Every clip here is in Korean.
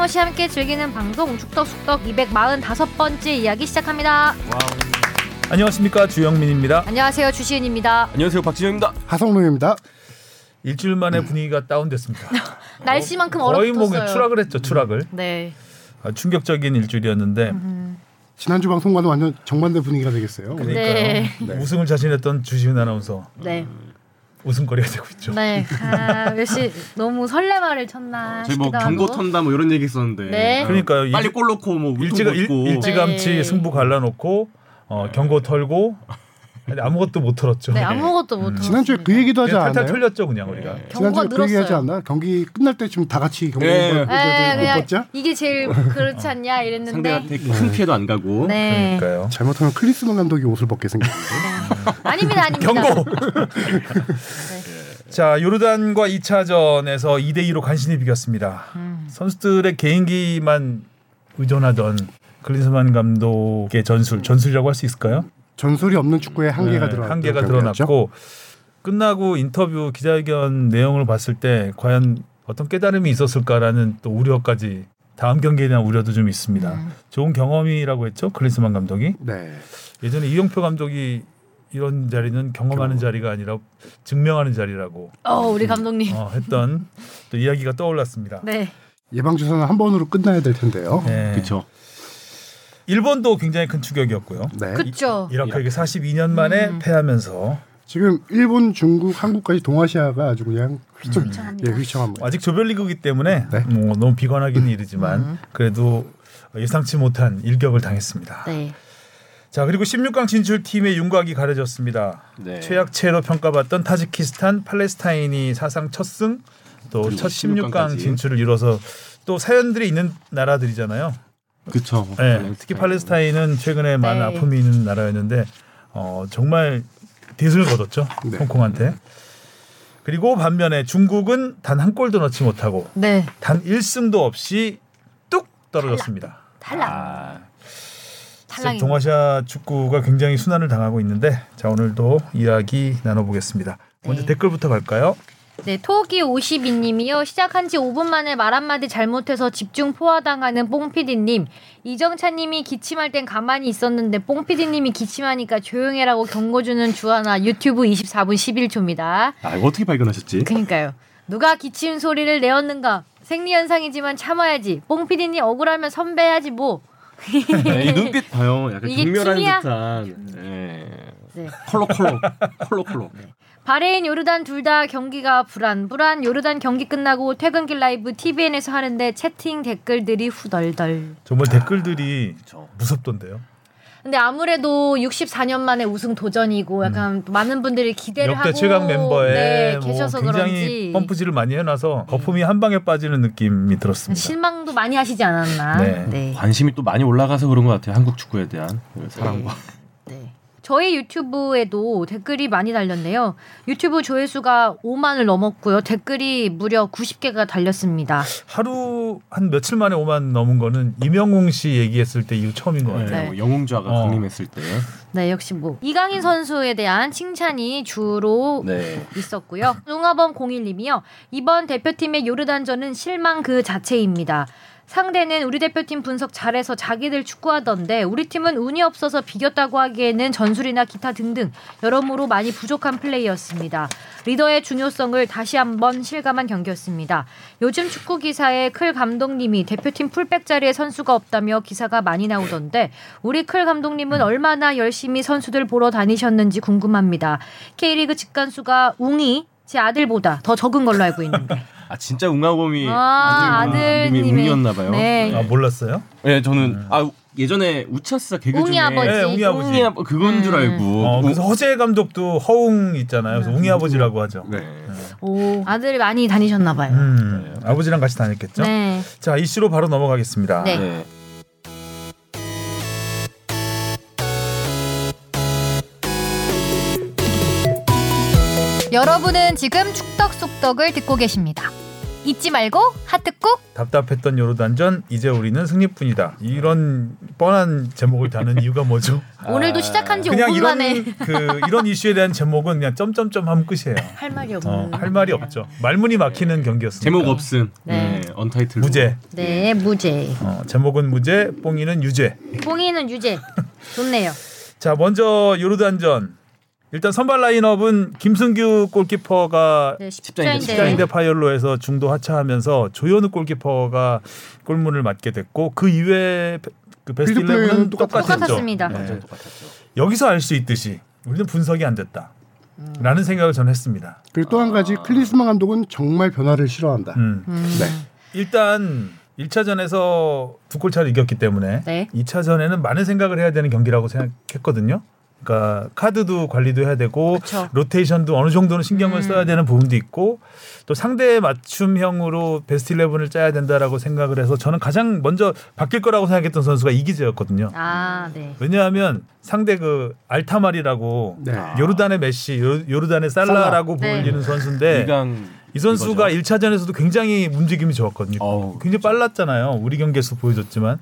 어김없이 함께 즐기는 방송 축덕숙덕 245번째 이야기 시작합니다. 안녕하십니까 주영민입니다. 안녕하세요 주시은입니다. 안녕하세요 박진영입니다. 하성룡입니다. 일주일 만에 분위기가 다운됐습니다. 날씨만큼 거의 뭐 얼어붙었어요. 추락을 했죠 추락을. 네. 아, 충격적인 일주일이었는데 지난주 방송과는 완전 정반대 분위기가 되겠어요. 오늘. 그러니까요. 네. 우승을 자신했던 주시은 아나운서 네. 우승거리가 되고 있죠. 네. 아, 역시 너무 설레발을 쳤나 저희 뭐 싶기도 경고. 턴다 뭐 이런 얘기 있었는데. 네. 그러니까요. 빨리 일- 골 넣고 뭐 일찌, 울통 일. 일찌감치 네. 승부 갈라놓고 어, 경고 털고 근데 아무것도 못 털었죠. 네, 아무것도 못 음. 지난주에 그 얘기도 하지 그냥 탈탈 않았나요? 털렸죠 그냥 우리가. 경고가 지난주에 그 얘기 하지 늘었어요. 않나? 경기 끝날 때쯤 다 같이 경고 예. 못 네, 그냥 봤죠? 이게 제일 그렇지 않냐 이랬는데 상대한테 큰 피해도 안 가고. 네. 그러니까요. 잘못하면 클리스만 감독이 옷을 벗게 생겼는데. 아닙니다, 아닙니다. 경고. 자 요르단과 2차전에서 2대 2로 간신히 비겼습니다. 음. 선수들의 개인기만 의존하던 클린스만 감독의 전술 전술이라고 할 수 있을까요? 전술이 없는 축구에 한계가 네, 드러났 한계가 드러났고 끝나고 인터뷰 기자회견 내용을 봤을 때 과연 어떤 깨달음이 있었을까라는 또 우려까지 다음 경기에 대한 우려도 좀 있습니다. 음. 좋은 경험이라고 했죠 클린스만 감독이 네. 예전에 이용표 감독이 이런 자리는 경험하는 자리가 아니라 증명하는 자리라고 어, 우리 감독님. 어, 했던 또 이야기가 떠올랐습니다. 네. 예방 주사는 한 번으로 끝나야 될 텐데요. 네. 그렇죠. 일본도 굉장히 큰 추격이었고요. 네. 그쵸. 이라크에게 42년 만에 음. 패하면서 지금 일본, 중국, 한국까지 동아시아가 아주 그냥 휘청, 휘청합니다. 예, 휘청합니다. 아직 조별리그이기 때문에 네. 뭐 너무 비관하기는 이르지만 음. 그래도 예상치 못한 일격을 당했습니다. 네. 자 그리고 16강 진출 팀의 윤곽이 가려졌습니다. 네. 최약체로 평가받던 타지키스탄, 팔레스타인이 사상 첫 승, 또 첫 16강 16강 진출을 이뤄서 또 사연들이 있는 나라들이잖아요. 그렇죠. 네, 특히 팔레스타인은 최근에 많은 네. 아픔이 있는 나라였는데 어, 정말 대승을 거뒀죠 네. 홍콩한테. 그리고 반면에 중국은 단 한 골도 넣지 못하고 네. 단 1승도 없이 뚝 떨어졌습니다. 탈락. 아, 탈락입니다. 동아시아 축구가 굉장히 순환을 당하고 있는데 자 오늘도 이야기 나눠보겠습니다. 먼저 네. 댓글부터 갈까요? 네, 토기 52님이요. 시작한 지 5분 만에 말 한마디 잘못해서 집중 포화당하는 뽕피디님. 이정찬님이 기침할 땐 가만히 있었는데 뽕피디님이 기침하니까 조용해라고 경고 주는 주하나 유튜브 24분 11초입니다. 아 이거 어떻게 발견하셨지? 그니까요. 누가 기침 소리를 내었는가? 생리현상이지만 참아야지. 뽕피디님 억울하면 선배야지 뭐. 네, 이 눈빛 봐요. 약간 이게 경멸하는? 듯한. 네. 네. 콜록 콜록 콜록 콜록. 바레인 요르단 둘 다 경기가 불안불안 요르단 경기 끝나고 퇴근길 라이브 TVN에서 하는데 채팅 댓글들이 후덜덜. 정말 댓글들이 그렇죠. 무섭던데요. 근데 아무래도 64년 만에 우승 도전이고 약간 많은 분들이 기대를 음. 역대 하고 최강 멤버에 네, 뭐 계셔서 굉장히 그런지 펌프질을 많이 해놔서 거품이 한 방에 빠지는 느낌이 들었습니다. 실망도 많이 하시지 않았나. 네. 네. 관심이 또 많이 올라가서 그런 것 같아요. 한국 축구에 대한 그 사랑과. 네. 저희 유튜브에도 댓글이 많이 달렸네요. 유튜브 조회수가 5만을 넘었고요. 댓글이 무려 90개가 달렸습니다. 하루 한 며칠 만에 5만 넘은 거는 이명웅 씨 얘기했을 때 이후 처음인 것 같아요. 네. 네. 뭐 영웅좌가 어. 강림했을 때. 네, 역시 뭐 이강인 선수에 대한 칭찬이 주로 네. 있었고요. 웅하범 01님이요. 이번 대표팀의 요르단전은 실망 그 자체입니다. 상대는 우리 대표팀 분석 잘해서 자기들 축구하던데 우리 팀은 운이 없어서 비겼다고 하기에는 전술이나 기타 등등 여러모로 많이 부족한 플레이였습니다. 리더의 중요성을 다시 한번 실감한 경기였습니다. 요즘 축구 기사에 클 감독님이 대표팀 풀백 자리에 선수가 없다며 기사가 많이 나오던데 우리 클 감독님은 얼마나 열심히 선수들 보러 다니셨는지 궁금합니다. K리그 직관수가 웅이 제 아들보다 더 적은 걸로 알고 있는데. 아 진짜 웅하범이 아, 아들 이름이 아드님의- 웅이었나 봐요. 네. 아 몰랐어요? 네, 저는 아 예전에 우차스 개그 웅이 중에 아버지. 네, 웅이 아버지. 웅이 아버 그건 줄 음. 알고. 어, 그래서 허재 감독도 허웅 있잖아요. 그래서 웅이 아버지라고 하죠. 네. 오, 아들 많이 다니셨나 봐요. 음, 아버지랑 같이 다녔겠죠. 네. 자 이슈로 바로 넘어가겠습니다. 네. 네. 여러분은 지금 축덕숙덕을 듣고 계십니다. 잊지 말고 하트 꾹. 답답했던 요르단전 이제 우리는 승리뿐이다. 이런 뻔한 제목을 다는 이유가 뭐죠? 오늘도 시작한 지 그냥 5분 이런 만에 그 이런 이슈에 대한 제목은 그냥 점점점 하면 끝이에요. 할 말이 없는. 어, 할 말이 없죠. 말문이 막히는 경기였습니다. 제목 없음. 네. 네. 언타이틀. 무죄. 네, 무죄. 어, 제목은 무죄, 뽕이는 유죄. 뽕이는 유죄. 좋네요. 자, 먼저 요르단전. 일단 선발 라인업은 김승규 골키퍼가 네, 십자인대. 시장인대 파이올로에서 중도 하차하면서 조현우 골키퍼가 골문을 맞게 됐고 그 이외에 그 베스트 필드 플레이는 11은 똑같았죠. 똑같았습니다. 네. 여기서 알 수 있듯이 우리는 분석이 안 됐다. 라는 생각을 저는 했습니다. 그리고 또 한 가지 클리스만 감독은 정말 변화를 싫어한다. 음. 음. 네. 일단 1차전에서 두 골 차로 이겼기 때문에 네. 2차전에는 많은 생각을 해야 되는 경기라고 생각했거든요. 그러니까 카드도 관리도 해야 되고 그쵸. 로테이션도 어느 정도는 신경을 음. 써야 되는 부분도 있고 또 상대 맞춤형으로 베스트 11을 짜야 된다라고 생각을 해서 저는 가장 먼저 바뀔 거라고 생각했던 선수가 이기재였거든요. 아, 네. 왜냐하면 상대 그 알타말이라고 네. 요르단의 메시, 요- 요르단의 살라라고 네. 불리는 선수인데 이강 이 선수가 이거죠. 1차전에서도 굉장히 움직임이 좋았거든요. 어우, 굉장히 빨랐잖아요. 우리 경기에서 보여줬지만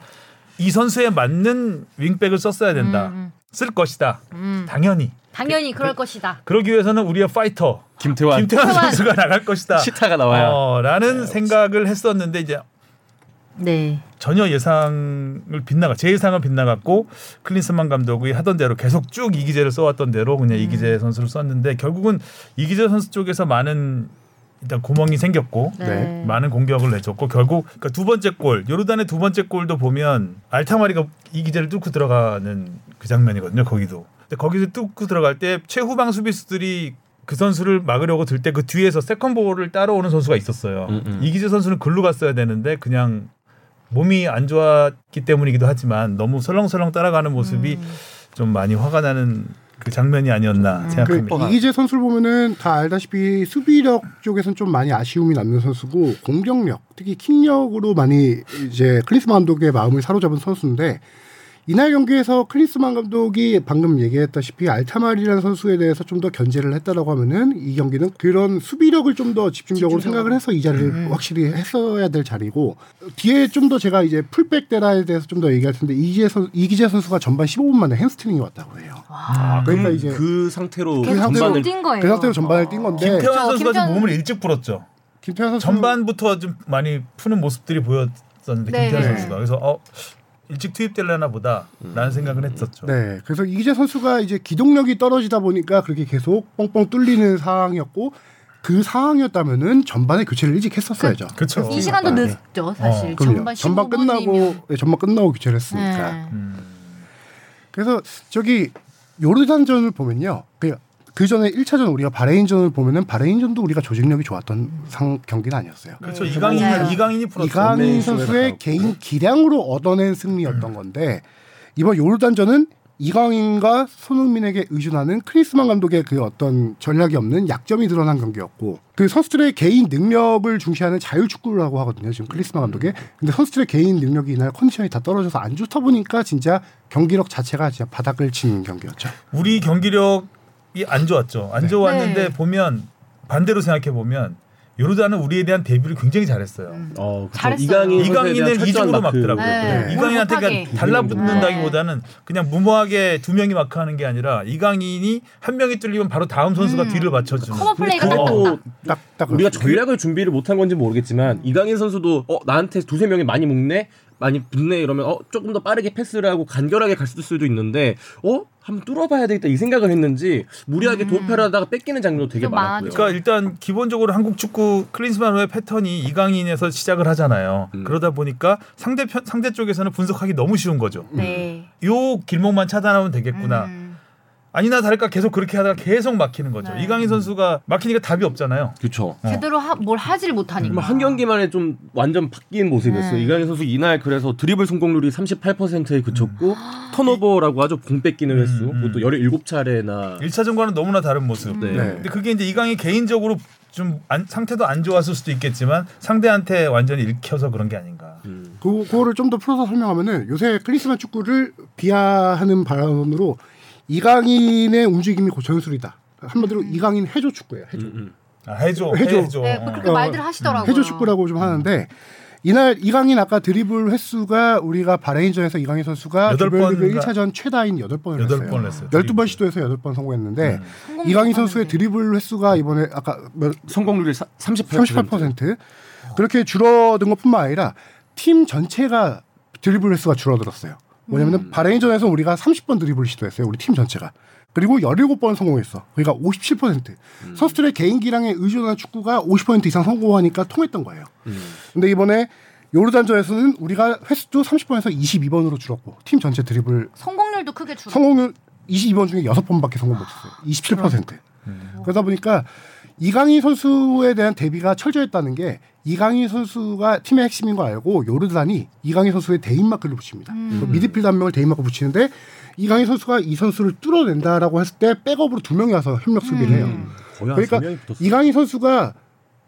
이 선수에 맞는 윙백을 썼어야 된다. 음, 쓸 것이다. 음. 당연히. 당연히 그럴 것이다. 그러기 위해서는 우리의 파이터 김태환, 김태환. 선수가 나갈 것이다. 시타가 나와야. 어, 라는 생각을 했었는데 이제 네. 전혀 예상을 빗나가 제 예상은 빗나갔고 클린스만 감독이 하던 대로 계속 쭉 이기재를 써왔던 대로 그냥 음. 이기재 선수를 썼는데 결국은 이기재 선수 쪽에서 많은 일단 구멍이 생겼고 네. 네. 많은 공격을 내줬고 결국 그러니까 두 번째 골 요르단의 두 번째 골도 보면 알타마리가 이기재를 뚫고 들어가는 그 장면이거든요 거기도 근데 거기서 뚫고 들어갈 때 최후방 수비수들이 그 선수를 막으려고 들 때 그 뒤에서 세컨볼을 따라오는 선수가 있었어요 음, 음. 이기재 선수는 글로 갔어야 되는데 그냥 몸이 안 좋았기 때문이기도 하지만 너무 설렁설렁 따라가는 모습이 음. 좀 많이 화가 나는 그 장면이 아니었나 음. 생각합니다. 그 이기재 선수를 보면은 다 알다시피 수비력 쪽에서는 좀 많이 아쉬움이 남는 선수고 공격력, 특히 킥력으로 많이 이제 클린스만 감독의 마음을 사로잡은 선수인데 이날 경기에서 클린스만 감독이 방금 얘기했다시피 알타마리라는 선수에 대해서 좀 더 견제를 했다라고 하면은 이 경기는 그런 수비력을 좀 더 집중적으로. 생각을 해서 이 자리를 음. 확실히 했어야 될 자리고 뒤에 좀 더 제가 이제 풀백 대란에 대해서 좀 더 얘기할 텐데 이기재 선 이기재 선수가 전반 15분 만에 햄스트링이 왔다고 해요. 아, 그러니까 그럼 이제 그 상태로 상태로- 전반을 뛴 거예요. 그 상태로 전반을 뛴 건데 김태환. 선수가 좀 김태환- 몸을 일찍 풀었죠. 김태환 선수 전반부터 좀 많이 푸는 모습들이 보였 었는데 네. 김태환 네. 선수가 그래서 어 일찍 투입될려나 보다라는 생각은 했었죠. 네, 그래서 이기재 선수가 이제 기동력이 떨어지다 보니까 그렇게 계속 뻥뻥 뚫리는 상황이었고 그 상황이었다면은 전반에 교체를 일찍 했었어야죠. 그렇죠. 이 시간도 네. 늦죠, 사실. 그럼요. 전반 전반 15분이면. 끝나고 네, 전반 끝나고 교체를 했으니까. 네. 음. 그래서 저기 요르단전을 보면요. 그, 그 전에 1차전 우리가 바레인전을 보면은 바레인전도 우리가 조직력이 좋았던 상 경기는 아니었어요. 그렇죠. 네. 이강인 맞아요. 이강인이 풀었죠. 이강인 네, 선수의 쇼에서 개인 기량으로 얻어낸 승리였던 건데 이번 요르단전은 이강인과 손흥민에게 의존하는 크리스만 감독의 그 어떤 전략이 없는 약점이 드러난 경기였고 그 선수들의 개인 능력을 중시하는 자율축구라고 하거든요 지금 크리스만 감독의 근데 선수들의 개인 능력이 이날 컨디션이 다 떨어져서 안 좋다 보니까 진짜 경기력 자체가 진짜 바닥을 친 경기였죠. 우리 경기력 이 안 좋았죠. 안 네. 좋았는데 네. 보면 반대로 생각해 보면 요르단은 우리에 대한 데뷔를 굉장히 잘했어요. 음. 어. 잘했어요. 이강인 이강인을 이중으로. 막더라고요. 네. 이강인한테 못하게. 그냥 달라붙는다기보다는 그냥 무모하게 두 명이 마크하는 게 아니라 이강인이 한 명이 뚫리면 바로 다음 선수가 음. 뒤를 맞춰주는. 커버 플레이가 근데 딱 딱, 딱 우리가 그렇죠. 전략을 준비를 못한 건지 모르겠지만 이강인 선수도 어 나한테 두세 명이 많이 묶네 많이 붙네 이러면 어 조금 더 빠르게 패스를 하고 간결하게 갈 수도 있는데 어 한번 뚫어봐야 되겠다 이 생각을 했는지 무리하게 도패를 하다가 뺏기는 장면도 되게 좀 많았고요. 그러니까 일단 기본적으로 한국 축구 클린스만호의 패턴이 이강인에서 시작을 하잖아요. 음. 그러다 보니까 상대 편, 상대 쪽에서는 분석하기 너무 쉬운 거죠. 네. 요 길목만 차단하면 되겠구나. 음. 아니나 다를까 계속 그렇게 하다가 계속 막히는 거죠. 네. 이강인 선수가 막히니까 답이 없잖아요. 그렇죠. 어. 제대로 하, 뭘 하지를 못하니까. 정말 한 경기만에 좀 완전 바뀐 모습이었어요. 네. 이강인 선수 이날 그래서 드리블 성공률이 38%에 그쳤고 턴오버라고 하죠. 공 뺏기는 횟수. 음, 음. 그것도 17차례나 1차전과는 너무나 다른 모습. 음. 네. 네. 근데 그게 이제 이강인 개인적으로 좀 안- 상태도 안 좋았을 수도 있겠지만 상대한테 완전히 읽혀서 그런 게 아닌가. 음. 그, 그거를 좀 더 풀어서 설명하면은 요새 클리스만 축구를 비하하는 발언으로 이강인의 움직임이 고전술이다. 한마디로 이강인 해조 축구예요. 해조. 음, 음. 아, 해줘, 해줘. 해줘. 네, 어. 그렇게 말들 하시더라고요. 해조 축구라고 좀 하는데 이날 이강인 아까 드리블 횟수가 우리가 바레인전에서 이강인 선수가 여덟 조별리그 번인가? 1차전 최다인 8번을 여덟 했어요. 번 했어요. 12번 시도해서 8번 성공했는데 음. 이강인 못 선수의. 드리블 횟수가 이번에 아까 몇 성공률이 38%. 38% 그렇게 줄어든 것뿐만 아니라 팀 전체가 드리블 횟수가 줄어들었어요. 뭐냐면 은 바레인전에서 우리가 30번 드리블 시도했어요. 우리 팀 전체가. 그리고 17번 성공했어. 그러니까 57%. 선수들의 개인 기량에 의존한 축구가 50% 이상 성공하니까 통했던 거예요. 근데 이번에 요르단전에서는 우리가 횟수도 30번에서 22번으로 줄었고 팀 전체 드리블 성공률도 크게 줄어. 성공률 22번 중에 6번밖에 성공 못했어요. 27%. 그러다 보니까 이강인 선수에 대한 대비가 철저했다는 게 이강인 선수가 팀의 핵심인 거 알고 요르단이 이강인 선수의 대인 마크를 붙입니다. 그 미드필드 한 명을 대인 마크 붙이는데 이강인 선수가 이 선수를 뚫어낸다라고 했을 때 백업으로 두 명이 와서 협력 수비를 해요. 거의 한 그러니까. 이강인 선수가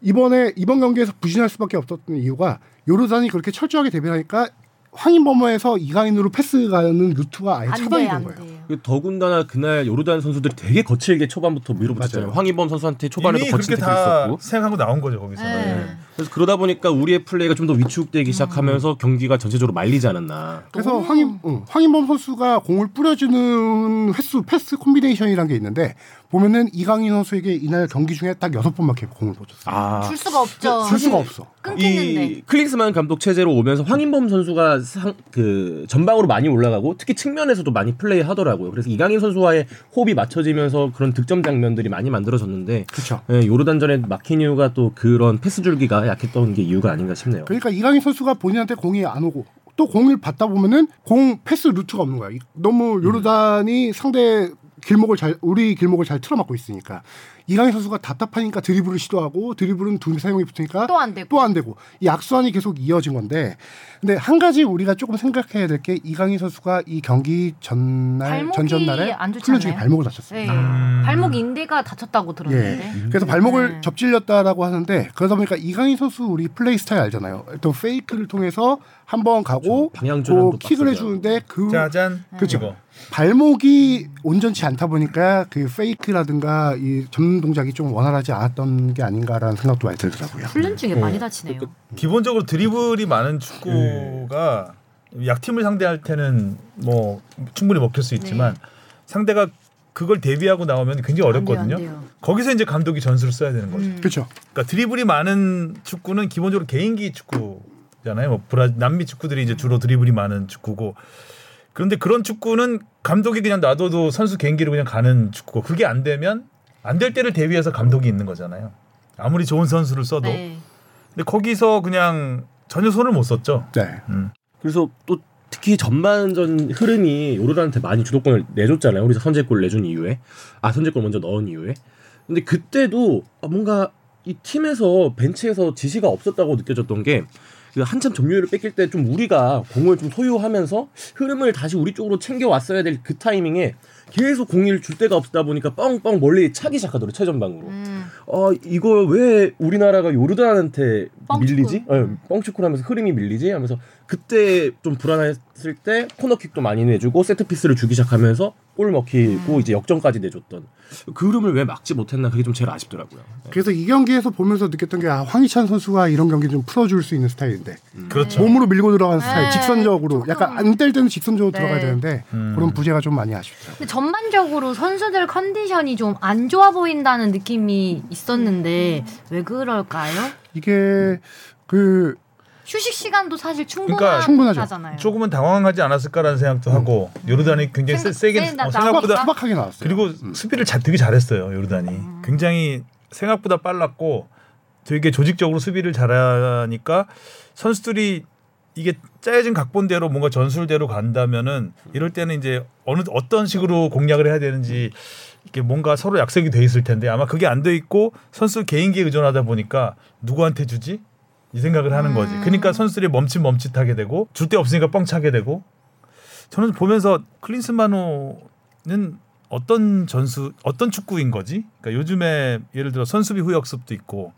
이번에 이번 경기에서 부진할 수밖에 없었던 이유가 요르단이 그렇게 철저하게 대비하니까 황인범어에서 이강인으로 패스 가는 루트가 아예 안 차단이 돼, 된안 거예요. 돼요. 그 더군다나 그날 요르단 선수들이 되게 거칠게 초반부터 밀어붙였잖아요. 맞아요. 황희범 선수한테 초반에도 다 있었고. 생각하고 나온 거죠 거기서. 네. 그래서 그러다 보니까 우리의 플레이가 좀 더 위축되기 시작하면서 경기가 전체적으로 말리지 않았나. 그래서 황인, 응, 황인범 선수가 공을 뿌려주는 횟수 패스 콤비네이션이라는 게 있는데 보면은 이강인 선수에게 이날 경기 중에 딱 여섯 번밖에 공을 못 줬어요. 아. 줄 수가 없죠. 줄 수가 없어. 끊기는데. 이 클린스만 감독 체제로 오면서 황인범 선수가 상, 그 전방으로 많이 올라가고 특히 측면에서도 많이 플레이 하더라고요. 그래서 이강인 선수와의 호흡이 맞춰지면서 그런 득점 장면들이 많이 만들어졌는데 그렇죠. 예, 요르단전에 막힌 이유가 또 그런 패스 줄기가 약했던 게 이유가 아닌가 싶네요. 그러니까 이강인 선수가 본인한테 공이 안 오고 또 공을 받다 보면은 공 패스 루트가 없는 거야. 이- 너무 요르단이 상대 길목을 잘 우리 길목을 잘 틀어막고 있으니까 이강인 선수가 답답하니까 드리블을 시도하고 드리블은 두세 명이 붙으니까 또 안 되고. 또 안 되고 이 악순환이 계속 이어진 건데 근데 한 가지 우리가 조금 생각해야 될 게 이강인 선수가 이 경기 전날 전전날에 안 좋지 훈련 중에? 발목을 다쳤어요. 네. 음. 발목 인대가 다쳤다고 들었는데. 예. 그래서 발목을 네. 접질렸다라고 하는데 그러다 보니까 이강인 선수 우리 플레이 스타일 알잖아요. 또 페이크를 통해서 한 번 가고 그렇죠. 그 킥을. 해주는데 그 짜잔. 그렇죠. 이거. 발목이 온전치 않다 보니까 그 페이크라든가 이 접는 동작이 좀 원활하지 않았던 게 아닌가라는 생각도 많이 들더라고요. 훈련 중에 많이 다치네요. 기본적으로 드리블이 많은 축구가 약팀을 상대할 때는 뭐 충분히 먹힐 수 있지만 상대가 그걸 대비하고 나오면 굉장히 어렵거든요. 안 돼요, 안 돼요. 거기서 이제 감독이 전술을 써야 되는 거죠. 음. 그렇죠. 그러니까 드리블이 많은 축구는 기본적으로 개인기 축구잖아요. 뭐 브라 남미 축구들이 이제 주로 드리블이 많은 축구고 그런데 그런 축구는 감독이 그냥 놔둬도 선수 개인기로 그냥 가는 축구고 그게 안 되면 안 될 때를 대비해서 감독이 있는 거잖아요. 아무리 좋은 선수를 써도 네. 근데 거기서 그냥 전혀 손을 못 썼죠. 네. 음. 그래서 또 특히 전반전 흐름이 요르단한테 많이 주도권을 내줬잖아요. 우리 선제골 내준 이후에 아 선제골 먼저 넣은 이후에 근데 그때도 아, 뭔가 이 팀에서 벤치에서 지시가 없었다고 느껴졌던 게 그 한참 점유율을 뺏길 때 좀 우리가 공을 좀 소유하면서 흐름을 다시 우리 쪽으로 챙겨 왔어야 될 그 타이밍에 계속 공을 줄 데가 없다 보니까 뻥뻥 멀리 차기 시작하더라고요 최전방으로. 음. 어 이거 왜 우리나라가 요르단한테. 밀리지? 어, 뻥축구를 하면서 흐름이 밀리지? 하면서 그때 좀 불안했을 때 코너킥도 많이 내주고 세트피스를 주기 시작하면서 골 먹히고 이제 역전까지 내줬던 그 흐름을 왜 막지 못했나 그게 좀 제일 아쉽더라고요. 그래서 이 경기에서 보면서 느꼈던 게 아, 황희찬 선수가 이런 경기 좀 풀어줄 수 있는 스타일인데 그렇죠. 몸으로 밀고 들어가는 스타일, 네, 직선적으로 약간 안 뗄 때는 직선적으로 네. 들어가야 되는데 음. 그런 부재가 좀 많이 아쉽더라고요. 근데 전반적으로 선수들 컨디션이 좀 안 좋아 보인다는 느낌이 있었는데 왜 그럴까요? 이게 그 휴식 시간도 사실 그러니까 충분하잖아요. 충분하죠. 조금은 당황하지 않았을까라는 생각도 하고 요르단이 굉장히 세, 음. 생각- 세게 어, 나왔다. 생각보다 투박하게 나왔어요. 그리고 음. 수비를 잘 되게 잘했어요 요르단이 굉장히 생각보다 빨랐고 되게 조직적으로 수비를 잘하니까 선수들이 이게 짜여진 각본대로 뭔가 전술대로 간다면은 이럴 때는 이제 어느 어떤 식으로 공략을 해야 되는지 이게 뭔가 서로 약속이 돼 있을 텐데 아마 그게 안 돼 있고 선수 개인기에 의존하다 보니까 누구한테 주지 이 생각을 하는 거지. 음. 그러니까 선수들이 멈칫멈칫하게 되고 줄 데 없으니까 뻥 차게 되고 저는 보면서 클린스마노는 어떤 전수 어떤 축구인 거지? 그러니까 요즘에 예를 들어 선수비 후에 역습도 있고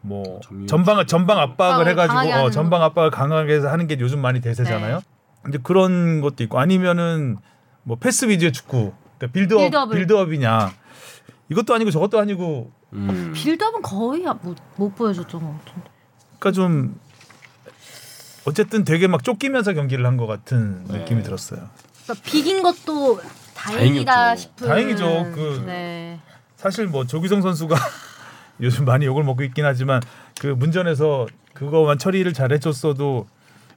뭐 점유- 전방 전방 압박을 압박을 해가지고 어, 전방 압박을 강하게 해서 하는 게 요즘 많이 대세잖아요. 네. 근데 그런 것도 있고 아니면은 뭐 패스 위주의 축구, 그러니까 빌드업 빌드업을. 빌드업이냐 이것도 아니고 저것도 아니고 음. 빌드업은 거의 못, 못 보여줬던 것 같은데. 그러니까 좀 어쨌든 되게 막 쫓기면서 경기를 한 것 같은 네. 느낌이 들었어요. 그러니까 비긴 것도 다행이다. 싶은. 다행이죠. 그- 네. 사실 뭐 조규성 선수가 요즘 많이 욕을 먹고 있긴 하지만 그 문전에서 그거만 처리를 잘 해줬어도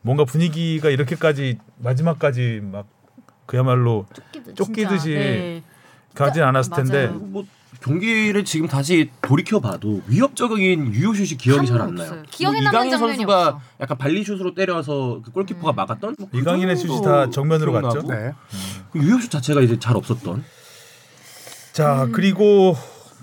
뭔가 분위기가 이렇게까지 마지막까지 막 그야말로 쫓기듯, 쫓기듯이 진짜. 네. 가진 않았을 텐데 맞아요. 뭐 경기를 지금 다시 돌이켜 봐도 위협적인 유효슛이 기억이 한잘번안 나요. 뭐 이강인 선수가 없어. 약간 발리슛으로 때려서 그 골키퍼가 음. 막았던 뭐그 이강인의 정도 슛이 다 정면으로 갔죠? 기억나고 네. 그 유효슛 자체가 이제 잘 없었던. 자 음. 그리고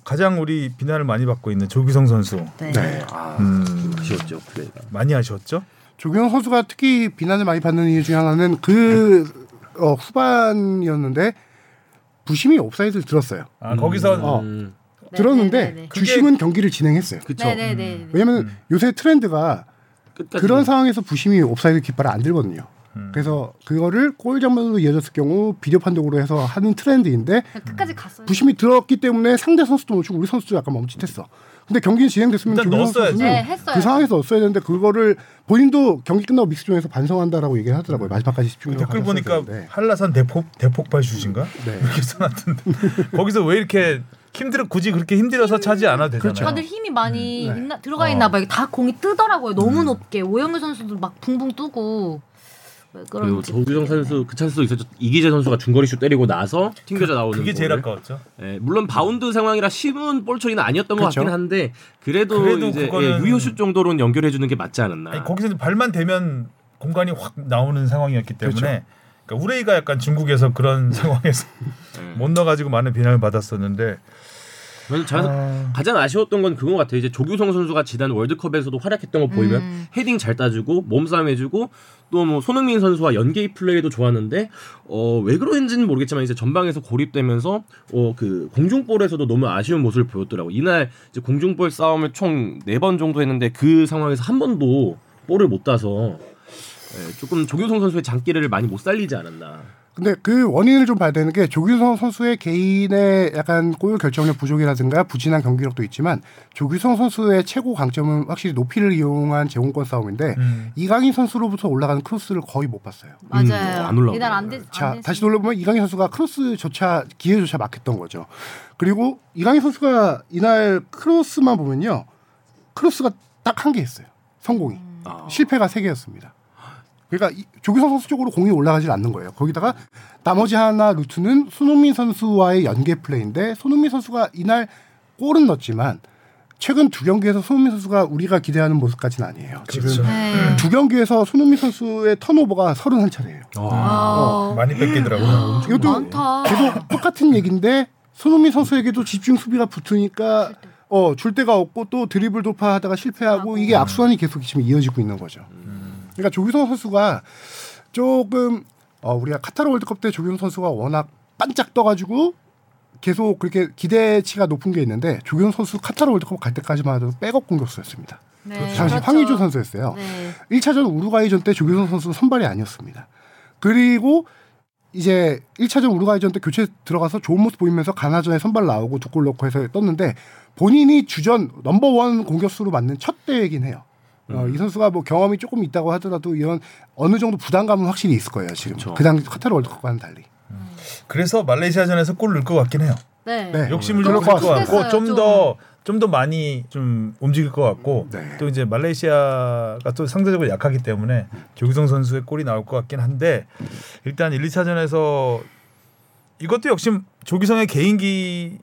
가장 우리 비난을 많이 받고 있는 조기성 선수 네. 네. 아, 음. 아쉬웠죠 플레이가. 많이 아쉬웠죠? 조규성 선수가 특히 비난을 많이 받는 이유 중에 하나는 그 어, 후반이었는데 부심이 옵사이드를 들었어요. 아 거기서 어. 음, 네, 들었는데 네, 네, 네. 주심은 경기를 진행했어요. 그쵸. 네네네. 왜냐면 음. 요새 트렌드가 끝까지 그런 상황에서 부심이 옵사이드 깃발을 안 들거든요. 음. 그래서 그거를 골 장면으로 이어졌을 경우 비디오 판독으로 해서 하는 트렌드인데 그냥 끝까지 갔어요. 부심이 들었기 때문에 상대 선수도 멈추고 우리 선수도 약간 멈칫했어. 근데 경기 진행됐으면 넣었어야지. 선수는 네. 그 상황에서 넣었어야 되는데 그거를 본인도 경기 끝나고 믹스존에서 반성한다라고 얘기를 하더라고요. 마지막까지 집중해서 댓글 가졌어야 보니까 되는데. 한라산 대폭 대폭발 슛인가 네. 이렇게 써놨던데 거기서 왜 이렇게 힘들어 굳이 그렇게 힘들어서 차지 않아도 되잖아요. 그렇죠. 다들 힘이 많이 네. 있나, 들어가 어. 있나 봐요. 다 공이 뜨더라고요. 너무 음. 높게. 오현규 선수도 막 붕붕 뜨고. 왜 그리고. 조규성 선수 그 찬스도 있었죠. 이기재 선수가 중거리 슛 때리고 나서 튕겨져 나오는 그게 제일. 아까웠죠. 예, 물론 바운드 상황이라 쉬운 볼 처리는 아니었던 것 그렇죠. 같긴 한데 그래도, 그래도 이제 그거는- 예, 유효슛 정도로는 연결해 주는 게 맞지 않았나. 아니, 거기서 발만 대면 공간이 확 나오는 상황이었기 때문에 그렇죠. 그러니까 우레이가 약간 중국에서 그런 상황에서 예. 못 넣어가지고 많은 비난을 받았었는데 아, 가장 아쉬웠던 건 그거 같아요. 이제 조규성 선수가 지난 월드컵에서도 활약했던 거 보이면 음. 헤딩 잘 따주고 몸싸움 해주고 또 뭐 손흥민 선수와 연계입 플레이도 좋았는데 어 왜 그런지는 모르겠지만 이제 전방에서 고립되면서 어 그 공중볼에서도 너무 아쉬운 모습을 보였더라고. 이날 이제 공중볼 싸움을 총 네 번 정도 했는데 그 상황에서 한 번도 볼을 못 따서 예, 조금 조규성 선수의 장기를 많이 못 살리지 않았나. 근데 그 원인을 좀 봐야 되는 게 조규성 선수의 개인의 약간 골 결정력 부족이라든가 부진한 경기력도 있지만 조규성 선수의 최고 강점은 확실히 높이를 이용한 제공권 싸움인데 음. 이강인 선수로부터 올라가는 크로스를 거의 못 봤어요. 음, 맞아요. 안. 이날 안 돼. 자안 다시 돌려보면 이강인 선수가 크로스조차 기회조차 막혔던 거죠. 그리고 이강인 선수가 이날 크로스만 보면요, 크로스가 딱 한 개 했어요. 성공이 아. 실패가 세 개였습니다. 그러니까 이- 조규성 선수 쪽으로 공이 올라가질 않는 거예요. 거기다가 나머지 하나 루트는 손흥민 선수와의 연계 플레이인데 손흥민 선수가 이날 골은 넣었지만 최근 두 경기에서 손흥민 선수가 우리가 기대하는 모습까지는 아니에요. 그렇죠. 지금 네. 두 경기에서 손흥민 선수의 턴오버가 31차례예요. 아, 많이 뺏기더라고요. 이것도 많다. 계속 똑같은 얘기인데 손흥민 선수에게도 집중 수비가 붙으니까 어, 줄 데가 없고 또 드리블 돌파하다가 실패하고 이게 악순환이 계속 지금 이어지고 있는 거죠. 그러니까 조규성 선수가 조금 어, 우리가 카타르 월드컵 때 조규성 선수가 워낙 반짝 떠가지고 계속 그렇게 기대치가 높은 게 있는데 조규성 선수 카타르 월드컵 갈 때까지만 해도 백업 공격수였습니다. 네, 당시 그렇죠. 황의조 선수였어요. 네. 1차전 우루과이전 때 조규성 선수는 선발이 아니었습니다. 그리고 이제 1차전 우루과이전 때 교체 들어가서 좋은 모습 보이면서 가나전에 선발 나오고 두 골 넣고 해서 떴는데 본인이 주전 넘버원 공격수로 맞는 첫 대회긴 해요. 어, 이 선수가 뭐 경험이 조금 있다고 하더라도 이런 어느 정도 부담감은 확실히 있을 거예요 지금 그쵸. 그 당시 카타르 월드컵과는 달리 그래서 말레이시아전에서 골 넣을 것 같긴 해요. 네. 네. 욕심을 좀 것. 같고 좀 더 좀 더 많이 좀 움직일 것 같고 네. 또 이제 말레이시아가 또 상대적으로 약하기 때문에 조기성 선수의 골이 나올 것 같긴 한데 일단 1, 2차전에서 이것도 역시 조기성의 개인기에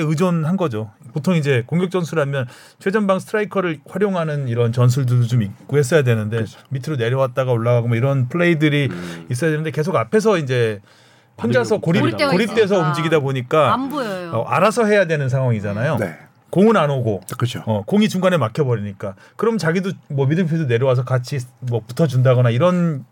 의존한 거죠. 보통 이제 공격 전술하면 최전방 스트라이커를 활용하는 이런 전술들도 좀 있고 했어야 되는데 밑으로 내려왔다가 올라가고 뭐 이런 플레이들이 음. 있어야 되는데 계속 앞에서 이제 혼자서 고립, 고립되어 고립돼서 있으니까. 움직이다 보니까 안 보여요. 어, 알아서 해야 되는 상황이잖아요. 네 공은 안 오고 그렇죠 어, 공이 중간에 막혀 버리니까 그럼 자기도 뭐 미드필드 내려와서 같이 뭐 붙어 준다거나 이런 게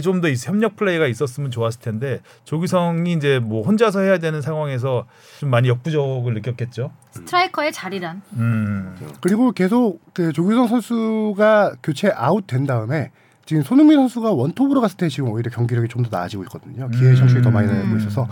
좀더 협력 플레이가 있었으면 좋았을 텐데 조규성이 이제 뭐 혼자서 해야 되는 상황에서 좀 많이 역부족을 느꼈겠죠. 스트라이커의 자리란. 음. 그리고 계속 그 조규성 선수가 교체 아웃 된 다음에 지금 손흥민 선수가 원톱으로 갔을 때 지금 오히려 경기력이 좀 더 나아지고 있거든요. 기회 창출이 더 많이 나고 있어서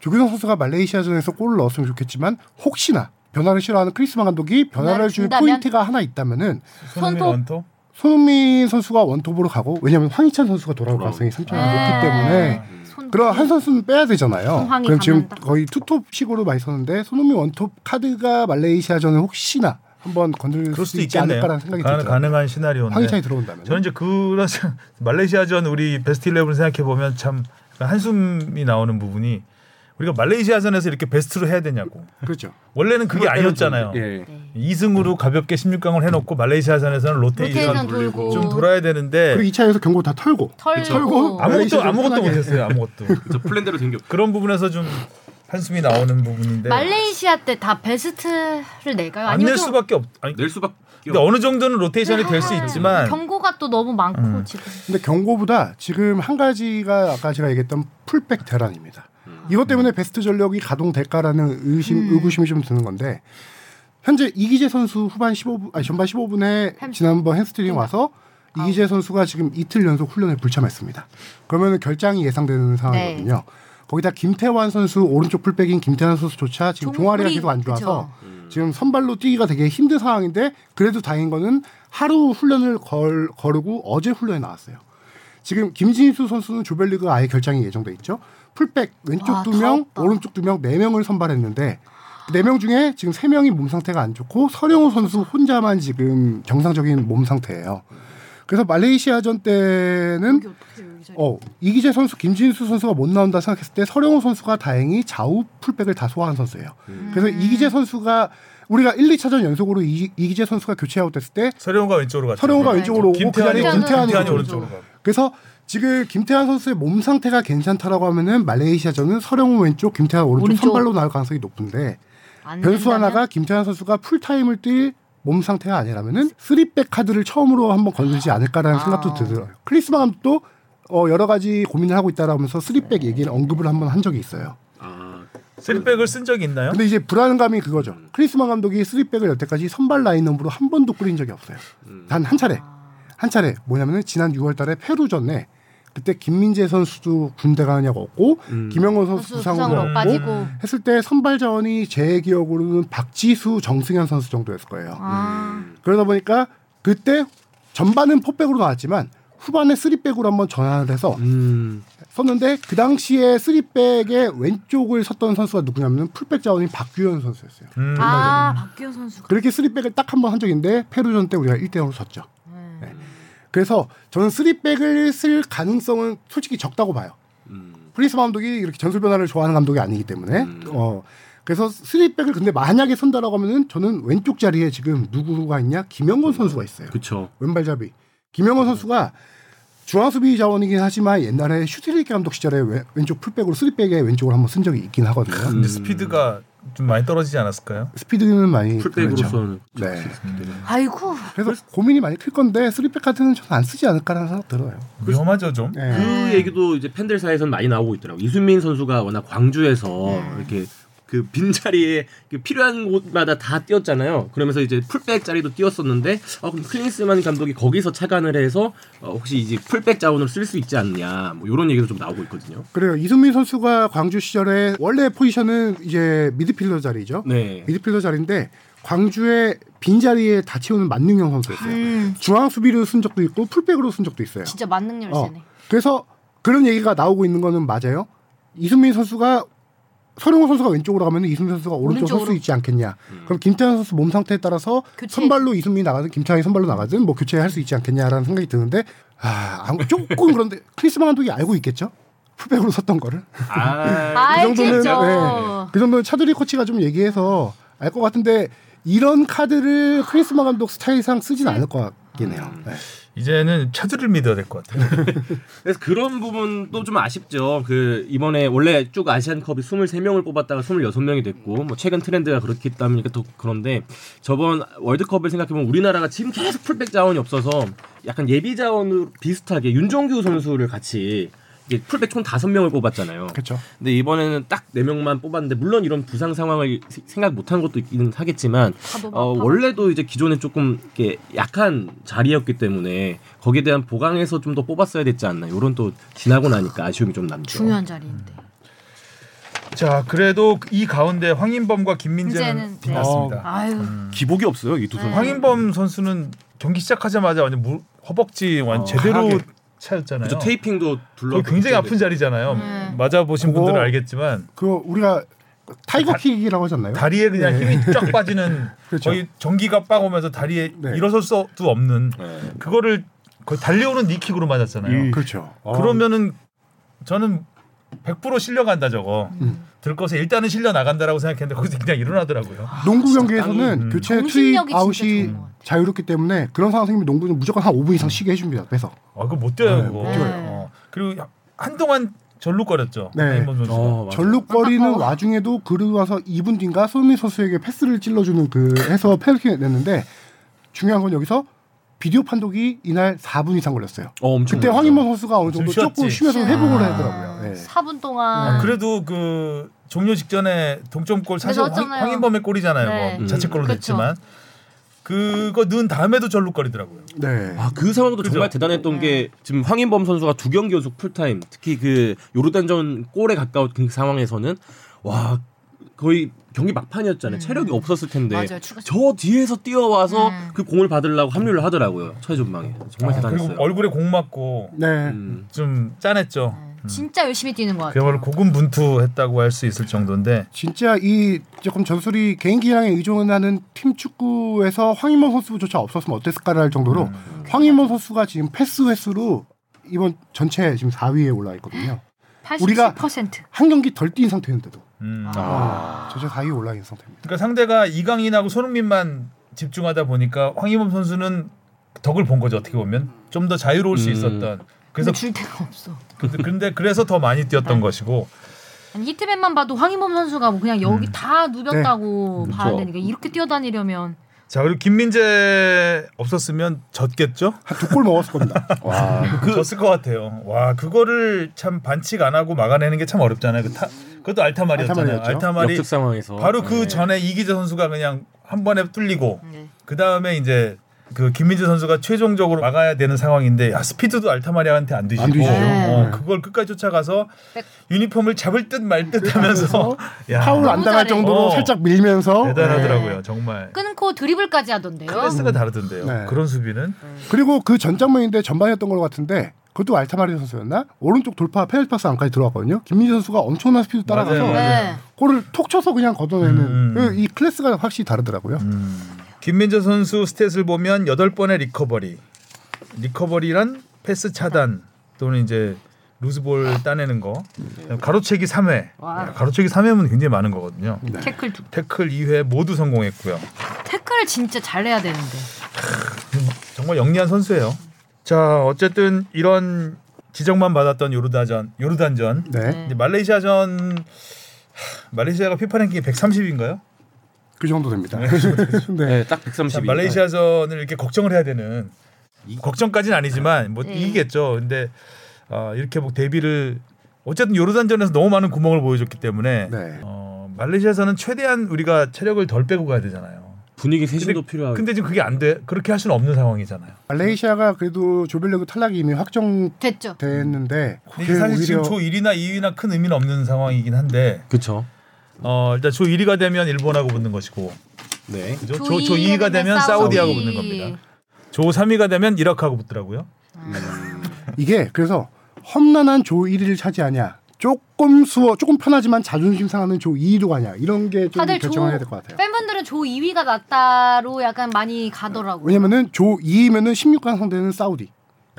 조규성 선수가 말레이시아전에서 골을 넣었으면 좋겠지만 혹시나 변화를 싫어하는 클린스만 감독이 변화를 줄 준다면? 포인트가 하나 있다면은 손흥민 손톱. 손흥민 선수가 원톱으로 가고 왜냐하면 황희찬 선수가 돌아올. 가능성이 3천 네. 높기 때문에 손- 그럼 한 선수는 빼야 되잖아요. 그럼 지금 강한다. 거의 투톱식으로 많이 썼는데 손흥민 원톱 카드가 말레이시아전에 혹시나 한번 건들 그럴 수 있지 있겠네요. 않을까라는 생각이 들죠. 가능한 시나리오인데. 황희찬이 들어온다면. 저는 이제 그런 생- 말레이시아전 우리 베스트 11 생각해 보면 참 한숨이 나오는 부분이 우리가 말레이시아전에서 이렇게 베스트로 해야 되냐고. 그렇죠. 원래는 그게 아니었잖아요. 예. 네. 2승으로 가볍게 16강을 해놓고 말레이시아전에서는 로테이션 돌고 좀 돌아야 되는데 그리고 2차에서 경고 다 털고 털고 털고 아무것도 아무것도. 못했어요. 아무것도 저 플랜대로 생겼. 그런 부분에서 좀 한숨이 나오는 부분인데 말레이시아 때 다 베스트를 낼까요? 안 아니면 낼좀 수밖에 없. 아니, 낼 수밖에. 근데 어느 정도는 로테이션이 될수 아, 있지만 경고가 또 너무 많고 음. 지금 근데 경고보다 지금 한 가지가 아까 제가 얘기했던 풀백 대란입니다. 이것 때문에 베스트 전력이 가동될까라는 의심 음. 의구심이 좀 드는 건데 현재 이기재 선수 후반 15분 아니 전반 15분에 햄- 지난번 햄스트링 와서 이기재 선수가 지금 이틀 연속 훈련에 불참했습니다. 그러면 결장이 예상되는 상황이거든요. 거기다 김태환 선수 오른쪽 풀백인 김태환 선수조차 지금 종- 종아리가 계속 안 좋아서 그쵸. 지금 선발로 뛰기가 되게 힘든 상황인데 그래도 다행인 거는 하루 훈련을 걸, 거르고 어제 훈련에 나왔어요. 지금 김진수 선수는 조별리그 아예 결장이 예정돼 있죠. 풀백 왼쪽 와, 두 명, 더웠다. 오른쪽 두 명, 네 명을 선발했는데 네 명 중에 지금 세 명이 몸 상태가 안 좋고 서령호 선수 혼자만 지금 정상적인 몸 상태예요. 그래서 말레이시아전 때는 어, 이기재 선수, 김진수 선수가 못 나온다 생각했을 때 서령호 선수가 다행히 좌우 풀백을 다 소화한 선수예요. 그래서 이기재 선수가 우리가 1, 2차전 연속으로 이, 이기재 선수가 교체 아웃됐을 때 서령호가 왼쪽으로 갔죠. 서령호가 네. 왼쪽으로 오고 그 김태환이, 자리에 오른쪽, 김태환이 김태환이 오른쪽. 오른쪽으로 가고. 그래서 지금 김태환 선수의 몸 상태가 괜찮다라고 하면은 말레이시아전은 서령호 왼쪽, 김태환 오른쪽, 오른쪽. 선발로 나올 가능성이 높은데 안 변수 된다면? 하나가 김태환 선수가 풀타임을 뛸 몸 상태가 아니라면은 쓰리백 카드를 처음으로 한번 꺼내들지 않을까라는 아. 생각도 들어요. 클린스만 감독도 어, 여러 가지 고민을 하고 있다라면서 쓰리백 얘기를 언급을 한번 한 적이 있어요. 아, 쓰리백을 쓴 적이 있나요? 근데 이제 불안감이 그거죠. 클린스만 감독이 쓰리백을 여태까지 선발 라인업으로 한 번도 꾸린 적이 없어요. 단 한 차례. 한 차례 뭐냐면은 지난 6월달에 페루전에 그때 김민재 선수도 군대 가느냐고 없고 음. 김영권 선수 선수 부상으로 없고 빠지고 했을 때 선발 자원이 제 기억으로는 박지수, 정승현 선수 정도였을 거예요. 아 그러다 보니까 그때 전반은 포백으로 나왔지만 후반에 쓰리백으로 한번 전환을 해서 음. 썼는데 그 당시에 쓰리백의 왼쪽을 섰던 선수가 누구냐면 풀백 자원이 박규현 선수였어요. 음. 아, 박규현 선수가 그렇게 쓰리백을 딱 한 번 한 적인데 페루전 때 우리가 1대 0으로 졌죠. 네. 그래서 저는 쓰리백을 쓸 가능성은 솔직히 적다고 봐요. 음. 클린스만 감독이 이렇게 전술 변화를 좋아하는 감독이 아니기 때문에 음. 어 그래서 쓰리백을 근데 만약에 선다라고 하면은 저는 왼쪽 자리에 지금 누구가 있냐 김영권 선수가 있어요. 그쵸. 왼발잡이 김영권 선수가 중앙 수비 자원이긴 하지만 옛날에 슈틸리케 감독 시절에 왼- 왼쪽 풀백으로 쓰리백에 왼쪽으로 한번 쓴 적이 있긴 하거든요. 음. 근데 스피드가 좀 많이 떨어지지 않았을까요? 스피드는 많이. 풀백으로서는 네. 아이고 그래서 고민이 많이 클 건데 쓰리백 카드는 저는 안 쓰지 않을까라는 생각 들어요. 위험하죠 좀. 네. 그 얘기도 이제 팬들 사이에서는 많이 나오고 있더라고. 이순민 선수가 워낙 광주에서 네. 이렇게 그 빈자리에 그 필요한 곳마다 다 뛰었잖아요. 그러면서 이제 풀백 자리도 뛰었었는데 어, 그럼 클린스만 감독이 거기서 착안을 해서 어, 혹시 이제 풀백 자원을 쓸 수 있지 않냐 뭐 이런 얘기도 좀 나오고 있거든요. 그래요. 이순민 선수가 광주 시절에 원래 포지션은 이제 미드필더 자리죠. 네. 미드필더 자리인데 광주의 빈 자리에 다 채우는 만능형 선수였어요. 음, 중앙 수비로 쓴 적도 있고 풀백으로 쓴 적도 있어요. 진짜 만능 열쇠네. 그래서 그런 얘기가 나오고 있는 거는 맞아요. 이순민 선수가 설영우 선수가 왼쪽으로 가면 이순민 선수가 오른쪽 설 수. 있지 않겠냐. 그럼 김태환 선수 몸 상태에 따라서 교체. 선발로 이순민이 나가든 김태환이 선발로 나가든 뭐 교체할 수 있지 않겠냐라는 생각이 드는데 아 조금 그런데 크리스마 감독이 알고 있겠죠. 풀백으로 섰던 거를. 아, 그 정도는. 네. 그 정도는 차두리 코치가 좀 얘기해서 알 것 같은데 이런 카드를 크리스마 감독 스타일상 쓰진 않을 것 같긴 해요. 네. 이제는 차두를 믿어야 될 것 같아요. 그래서 그런 부분도 좀 아쉽죠. 그 이번에 원래 쭉 아시안컵이 23명을 뽑았다가 26명이 됐고 뭐 최근 트렌드가 그렇기 때문에 또 그런데 저번 월드컵을 생각해 보면 우리나라가 지금 계속 풀백 자원이 없어서 약간 예비 자원으로 비슷하게 윤종규 선수를 같이 풀백 총 5명을 뽑았잖아요. 그렇죠. 근데 이번에는 딱 4명만 뽑았는데 물론 이런 부상 상황을 시- 생각 못한 것도 있기는 하겠지만 막 어. 원래도 이제 기존에 조금 이렇게 약한 자리였기 때문에 거기에 대한 보강해서 좀 더 뽑았어야 됐지 않나 이런 또 지나고 나니까 아쉬움이 좀 남죠. 중요한 자리인데. 자 그래도 이 가운데 황인범과 김민재는 민재는, 네. 빛났습니다. 아유 기복이 없어요 이 두 선수. 네. 황인범 선수는 경기 시작하자마자 완전 무, 허벅지 완 어, 제대로 하게. 차였잖아요. 그쵸, 테이핑도 둘러. 굉장히 아픈 자리잖아요. 네. 맞아 보신 분들은 알겠지만 그 우리가 타이거 킥이라고 하지 않나요? 다리에 그냥 네. 힘이 쫙 빠지는 그렇죠. 거의 전기가 빡 오면서 다리에 네. 일어설 수도 없는 네. 그거를 거의 달려오는 니킥으로 맞았잖아요. 그렇죠. 어, 그러면은 저는 100% 실려간다 저거. 음. 들 것에 일단은 실려 나간다라고 생각했는데 거기서 그냥 일어나더라고요. 농구 진짜 경기에서는 음. 교체 투입 정신력이 진짜 아웃이. 자유롭기 때문에 그런 상황 생기면 농구는 무조건 한 5분 이상 쉬게 해줍니다. 빼서. 아 그거 못 뛰어요 네. 못 뛰어요. 어. 그리고 한동안 절룩거렸죠. 네. 어. 전룩거리는 안타까워. 와중에도 그러고 와서 2분 뒤인가 손흥민 선수에게 패스를 찔러주는 그 해서 페널티를 냈는데 중요한 건 여기서 비디오 판독이 이날 4분 이상 걸렸어요. 어, 엄청. 그때. 황인범 선수가 어느 정도 좀 조금 쉬었지. 쉬면서 회복을 아, 하더라고요. 네. 4분 아, 동안 그래도 그 종료 직전에 동점골 사실 황. 황인범의 골이잖아요. 네. 뭐 자책골로 음. 됐지만 그거 넣은 다음에도 절룩거리더라고요. 네. 아, 그 상황도 그죠? 정말 대단했던 게 지금 황인범 선수가 두 경기 연속 풀타임, 특히 그 요르단전 골에 가까운 그 상황에서는 와 거의 경기 막판이었잖아요. 체력이 없었을 텐데 맞아요. 저 뒤에서 뛰어와서 음. 그 공을 받으려고 합류를 하더라고요. 최전방에 정말 아, 대단했어요. 그리고 얼굴에 공 맞고 네. 음. 좀 짠했죠. 네. 진짜 열심히 뛰는 것 같아요. 그야말로 고군분투했다고 할 수 있을 정도인데 진짜 이 조금 전술이 개인기 량에 의존하는 팀 축구에서 황인범 선수조차 없었으면 어땠을까를 할 정도로 음. 황인범 선수가 지금 패스 횟수로 이번 전체 지금 4위에 올라 있거든요. 87%. 우리가 한 경기 덜 뛴 상태인데도 음. 아. 전체 4위에 올라 있는 상태입니다. 그러니까 상대가 이강인하고 손흥민만 집중하다 보니까 황희범 선수는 덕을 본 거죠 어떻게 보면 좀 더 자유로울 수 음. 있었던 그래서 줄 데가 없어. 근데, 근데 그래서 더 많이 뛰었던 네. 것이고 아니, 히트맨만 봐도 황희범 선수가 뭐 그냥 여기 음. 다 누볐다고 네. 봐야 그쵸. 되니까 이렇게 뛰어다니려면 자 그리고 김민재 없었으면 졌겠죠? 한 두 골 먹었을 겁니다. 와. 그 졌을 것 같아요. 와 그거를 참 반칙 안 하고 막아내는 게 참 어렵잖아요. 그 타, 그것도 알타말이었잖아요. 알타말이 역습 상황에서 바로 그 네. 전에 이기재 선수가 그냥 한 번에 뚫리고 네. 그 다음에 이제 그 김민재 선수가 최종적으로 막아야 되는 상황인데 야, 스피드도 알타마리한테 안 뒤지고 안 뒤지죠. 어, 네. 그걸 끝까지 쫓아가서 백- 유니폼을 잡을 듯 말 듯 하면서 야, 파울 안 당할. 정도로 어. 살짝 밀면서 대단하더라고요 네. 정말 끊고 드리블까지 하던데요. 클래스가 다르던데요 네. 그런 수비는 그리고 그 전 장면인데 전반이었던 것 같은데 그것도 알타마리 선수였나? 오른쪽 돌파 페널티 박스 안까지 들어갔거든요. 김민재 선수가 엄청난 스피드 따라가서 맞아요, 네. 골을 톡 쳐서 그냥 걷어내는 음. 그이 클래스가 확실히 다르더라고요. 김민재 선수 stat을 보면 8번의 recovery recovery란 패스 차단 또는 이제 루즈볼 따내는 거 가로채기 3회 와. 가로채기 3회면 굉장히 많은 거거든요 태클 두. 태클 2회 모두 성공했고요 태클을 진짜 잘해야 되는데. 정말 영리한 선수예요. 자, 어쨌든 이런 지적만 받았던 요르단전, 요르단전. 네. 네. 이제 말레이시아전 하, 말레이시아가 피파 랭킹이 130인가요? 그 정도 됩니다. 네. 네, 딱 130. 자, 말레이시아전을 이렇게 걱정을 해야 되는 걱정까지는 아니지만 뭐 네. 이기겠죠. 근데 어, 이렇게 뭐 데뷔를 어쨌든 요르단전에서 너무 많은 구멍을 보여줬기 때문에 네. 어, 말레이시아에서는 최대한 우리가 체력을 덜 빼고 가야 되잖아요. 분위기 세신도 근데, 필요하고. 근데 지금 그게 안 돼. 그렇게 할 수는 없는 상황이잖아요. 말레이시아가 그래도 조별리그 탈락이 이미 확정됐는데 됐죠. 근데 이게 사실 지금 조 1위나 2위나 큰 의미는 없는 상황이긴 한데 그렇죠. 어, 일단 조 1위가 되면 일본하고 붙는 것이고 네. 그죠? 조 조, 조 이위가 2위가 되면 사우디하고 사우디. 붙는 겁니다. 조 3위가 되면 이라크하고 붙더라고요. 이게 그래서 험난한 조 1위를 차지하냐 조금 수워 조금 편하지만 자존심 상하는 조 2위로 가냐 이런 게좀 다들 결정을 조 해야 될 것 같아요. 팬분들은 조 2위가 낫다로 약간 많이 가더라고요. 왜냐면은 조 2위면은 16강 상대는 사우디,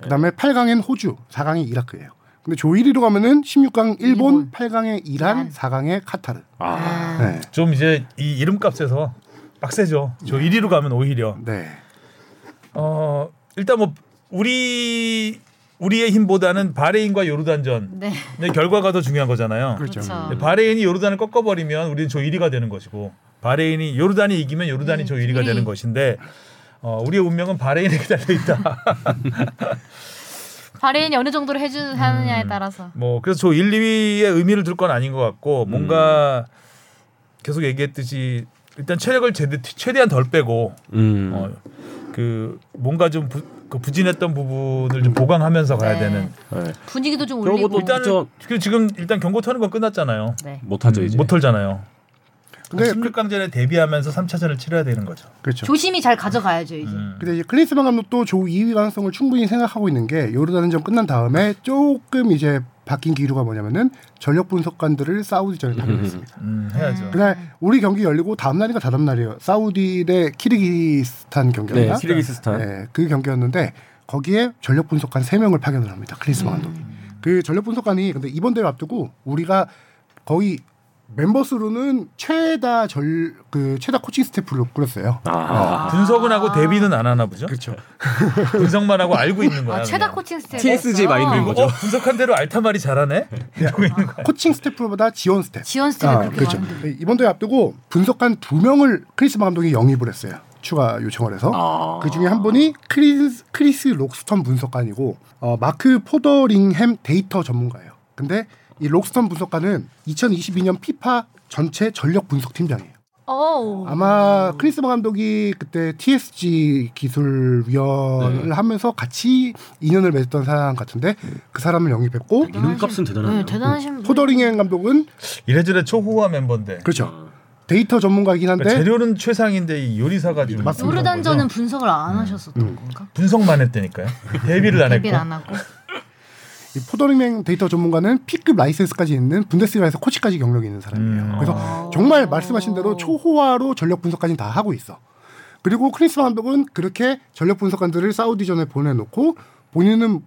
그다음에 8강엔 호주, 4강이 이라크예요. 근데 조 1위로 가면은 16강 일본, 일본. 8강에 이란, 이란. 4강에 카타르. 아. 네. 좀 이제 이 이름값에서 빡세죠. 조 1위로 가면 오히려 네. 어, 일단 뭐 우리 우리의 힘보다는 바레인과 요르단전 네. 의 결과가 더 중요한 거잖아요. 그렇죠. 그렇죠. 바레인이 요르단을 꺾어 버리면 우리는 조 1위가 되는 것이고 바레인이 요르단이 이기면 요르단이 음, 조 1위가 일위. 되는 것인데 어, 우리의 운명은 바레인에게 달려 있다. 바레인이 어느 정도로 해주느냐에 음. 따라서. 뭐 그래서 조 1, 2위의 의미를 둘 건 아닌 것 같고 뭔가 계속 얘기했듯이 일단 체력을 제대, 최대한 덜 빼고 음. 어, 그 뭔가 좀 부, 그 부진했던 부분을 좀 보강하면서 가야 네. 되는. 네. 분위기도 좀 올리고. 그쵸. 그 지금 일단 경고 터는 건 끝났잖아요. 네. 못 하죠 이제. 못 털잖아요. 근데 16강전에 데뷔하면서 3차전을 치러야 되는 거죠. 그렇죠. 조심히 잘 가져가야죠 이제. 음. 근데 이제 클린스만 감독도 조 2위 가능성을 충분히 생각하고 있는 게 요르단전 끝난 다음에 조금 이제 바뀐 기류가 뭐냐면은 전력 분석관들을 사우디전에 파견했습니다. 음, 해야죠. 그날 우리 경기 열리고 다음 날인가 다다음 날이에요. 사우디 대 키르기스탄 네, 경기였나? 키르기스스탄. 네, 그 경기였는데 거기에 전력 분석관 3명을 파견을 합니다. 클린스만 감독이. 그 전력 분석관이 근데 이번 대회 앞두고 우리가 거의 멤버 수로는 최다 절 그 최다 코칭 스태프를 꾸렸어요. 아. 분석은 하고 대비는 안 하나 보죠. 그렇죠. 분석만 하고 알고 있는 거야. 아, 최다 그냥. 코칭 스태프. TSG 마인드인 거죠. 어, 분석한 대로 알타마리 잘하네. 이러고 있는 거야. 코칭 스태프보다 지원 스태프. 지원 스태프가 아, 그렇죠. 많은데. 이번 대회 앞두고 분석관 두 명을 클린스만 감독이 영입을 했어요. 추가 요청을 해서 아. 그 중에 한 분이 크리스, 크리스 록스턴 분석관이고 어, 마크 포더링햄 데이터 전문가예요. 근데 이 록스턴 분석관은 2022년 피파 전체 전력 분석 팀장이에요. 어우. 아마 크리스마 감독이 그때 TSG 기술위원을 하면서 같이 인연을 맺었던 사람 같은데 그 사람을 영입했고 이름값은 대단하네요. 네, 대단하신 분. 포더링햄 감독은 이래저래 초호화 멤버인데. 그렇죠. 데이터 전문가이긴 한데 그러니까 재료는 최상인데 이 요리사가 좀 맞습니다. 요르단전은 분석을 안 하셨었던 음. 건가? 분석만 했다니까요. 대비를 안 했고. 안 하고. 이 포더링햄 데이터 전문가는 P급 라이센스까지 있는 분데스리가에서 코치까지 경력이 있는 사람이에요. 음. 그래서 어. 정말 말씀하신 대로 초호화로 전력 분석까지 다 하고 있어. 그리고 클린스만 감독은 그렇게 전력 분석관들을 사우디전에 보내놓고 본인은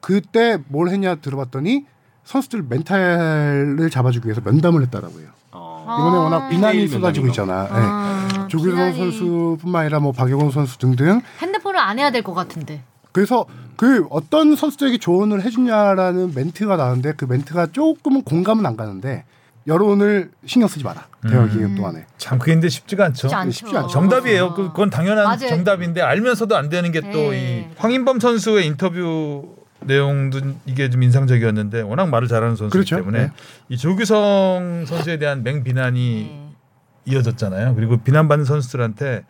그때 뭘 했냐 들어봤더니 선수들 멘탈을 잡아주기 위해서 면담을 했다라고 해요. 어. 이번에 아. 워낙 비난이 게임 쏟아지고? 있잖아. 네. 아, 조규성 비난이- 선수뿐만 아니라 뭐 박용우 선수 등등 핸드폰을 안 해야 될 것 같은데. 그래서 그 어떤 선수들에게 조언을 해주냐라는 멘트가 나오는데 그 멘트가 조금은 공감은 안 가는데 여론을 신경 쓰지 마라 대화 기간 동안에 참 그게 근데 쉽지가 않죠. 쉽지 않죠. 쉽지 않죠. 정답이에요. 그- 그건 당연한 맞아요. 정답인데 알면서도 안 되는 게 또이 네. 황인범 선수의 인터뷰 내용도 이게 좀 인상적이었는데 워낙 말을 잘하는 선수이기 그렇죠. 때문에 네. 이 조규성 선수에 대한 맹비난이 네. 이어졌잖아요. 그리고 비난받는 선수들한테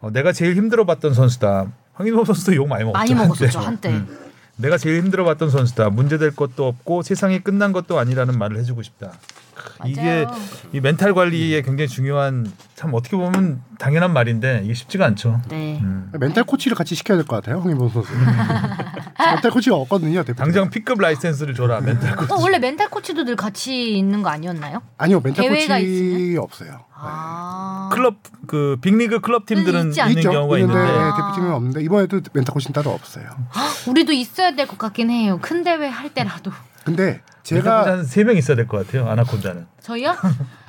어, 내가 제일 힘들어봤던 선수다. 황인범 선수도 욕 많이 먹었죠. 많이 먹었었죠 한때. 한때. 음. 내가 제일 힘들어봤던 선수다. 문제될 것도 없고 세상이 끝난 것도 아니라는 말을 해주고 싶다. 이게 맞아요. 이 멘탈 관리에 굉장히 중요한 참 어떻게 보면 당연한 말인데 이게 쉽지가 않죠. 네. 음. 멘탈 코치를 같이 시켜야 될 것 같아요 황인범 선수 멘탈 코치가 없거든요 대표 당장 P급 라이센스를 줘라 멘탈 코치. 어 원래 멘탈 코치도 늘 같이 있는 거 아니었나요? 아니요 멘탈 코치? 없어요 아. 클럽 그 빅리그 클럽 팀들은 있지 있는 않죠? 경우가 있는데 있는데 네, 대표팀은 없는데 이번에도 멘탈 코치는 따로 없어요 우리도 있어야 될 것 같긴 해요. 큰 대회 할 때라도. 근데 제가 한 세 명 있어야 될 것 같아요. 아나콘다는. 저희요?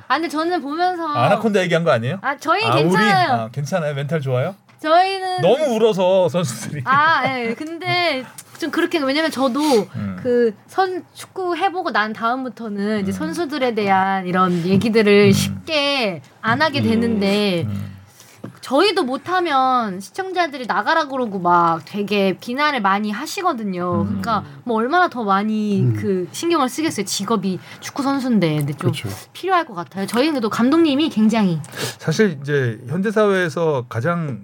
아 근데 저는 보면서 아나콘다 얘기한 거 아니에요? 아 저희 아, 괜찮아요. 우리 아, 괜찮아요. 멘탈 좋아요? 저희는 너무 울어서 선수들이. 아, 예. 근데 좀 그렇게 왜냐면 저도 음. 그선 축구 해보고 난 다음부터는 이제 선수들에 대한 이런 얘기들을 쉽게 안 하게 되는데 음. 저희도 못하면 시청자들이 나가라 그러고 막 되게 비난을 많이 하시거든요. 음. 그러니까 뭐 얼마나 더 많이 음. 그 신경을 쓰겠어요. 직업이 축구 선수인데 근데 좀 그렇죠. 필요할 것 같아요. 저희는 그래도 감독님이 굉장히 사실 이제 현대 사회에서 가장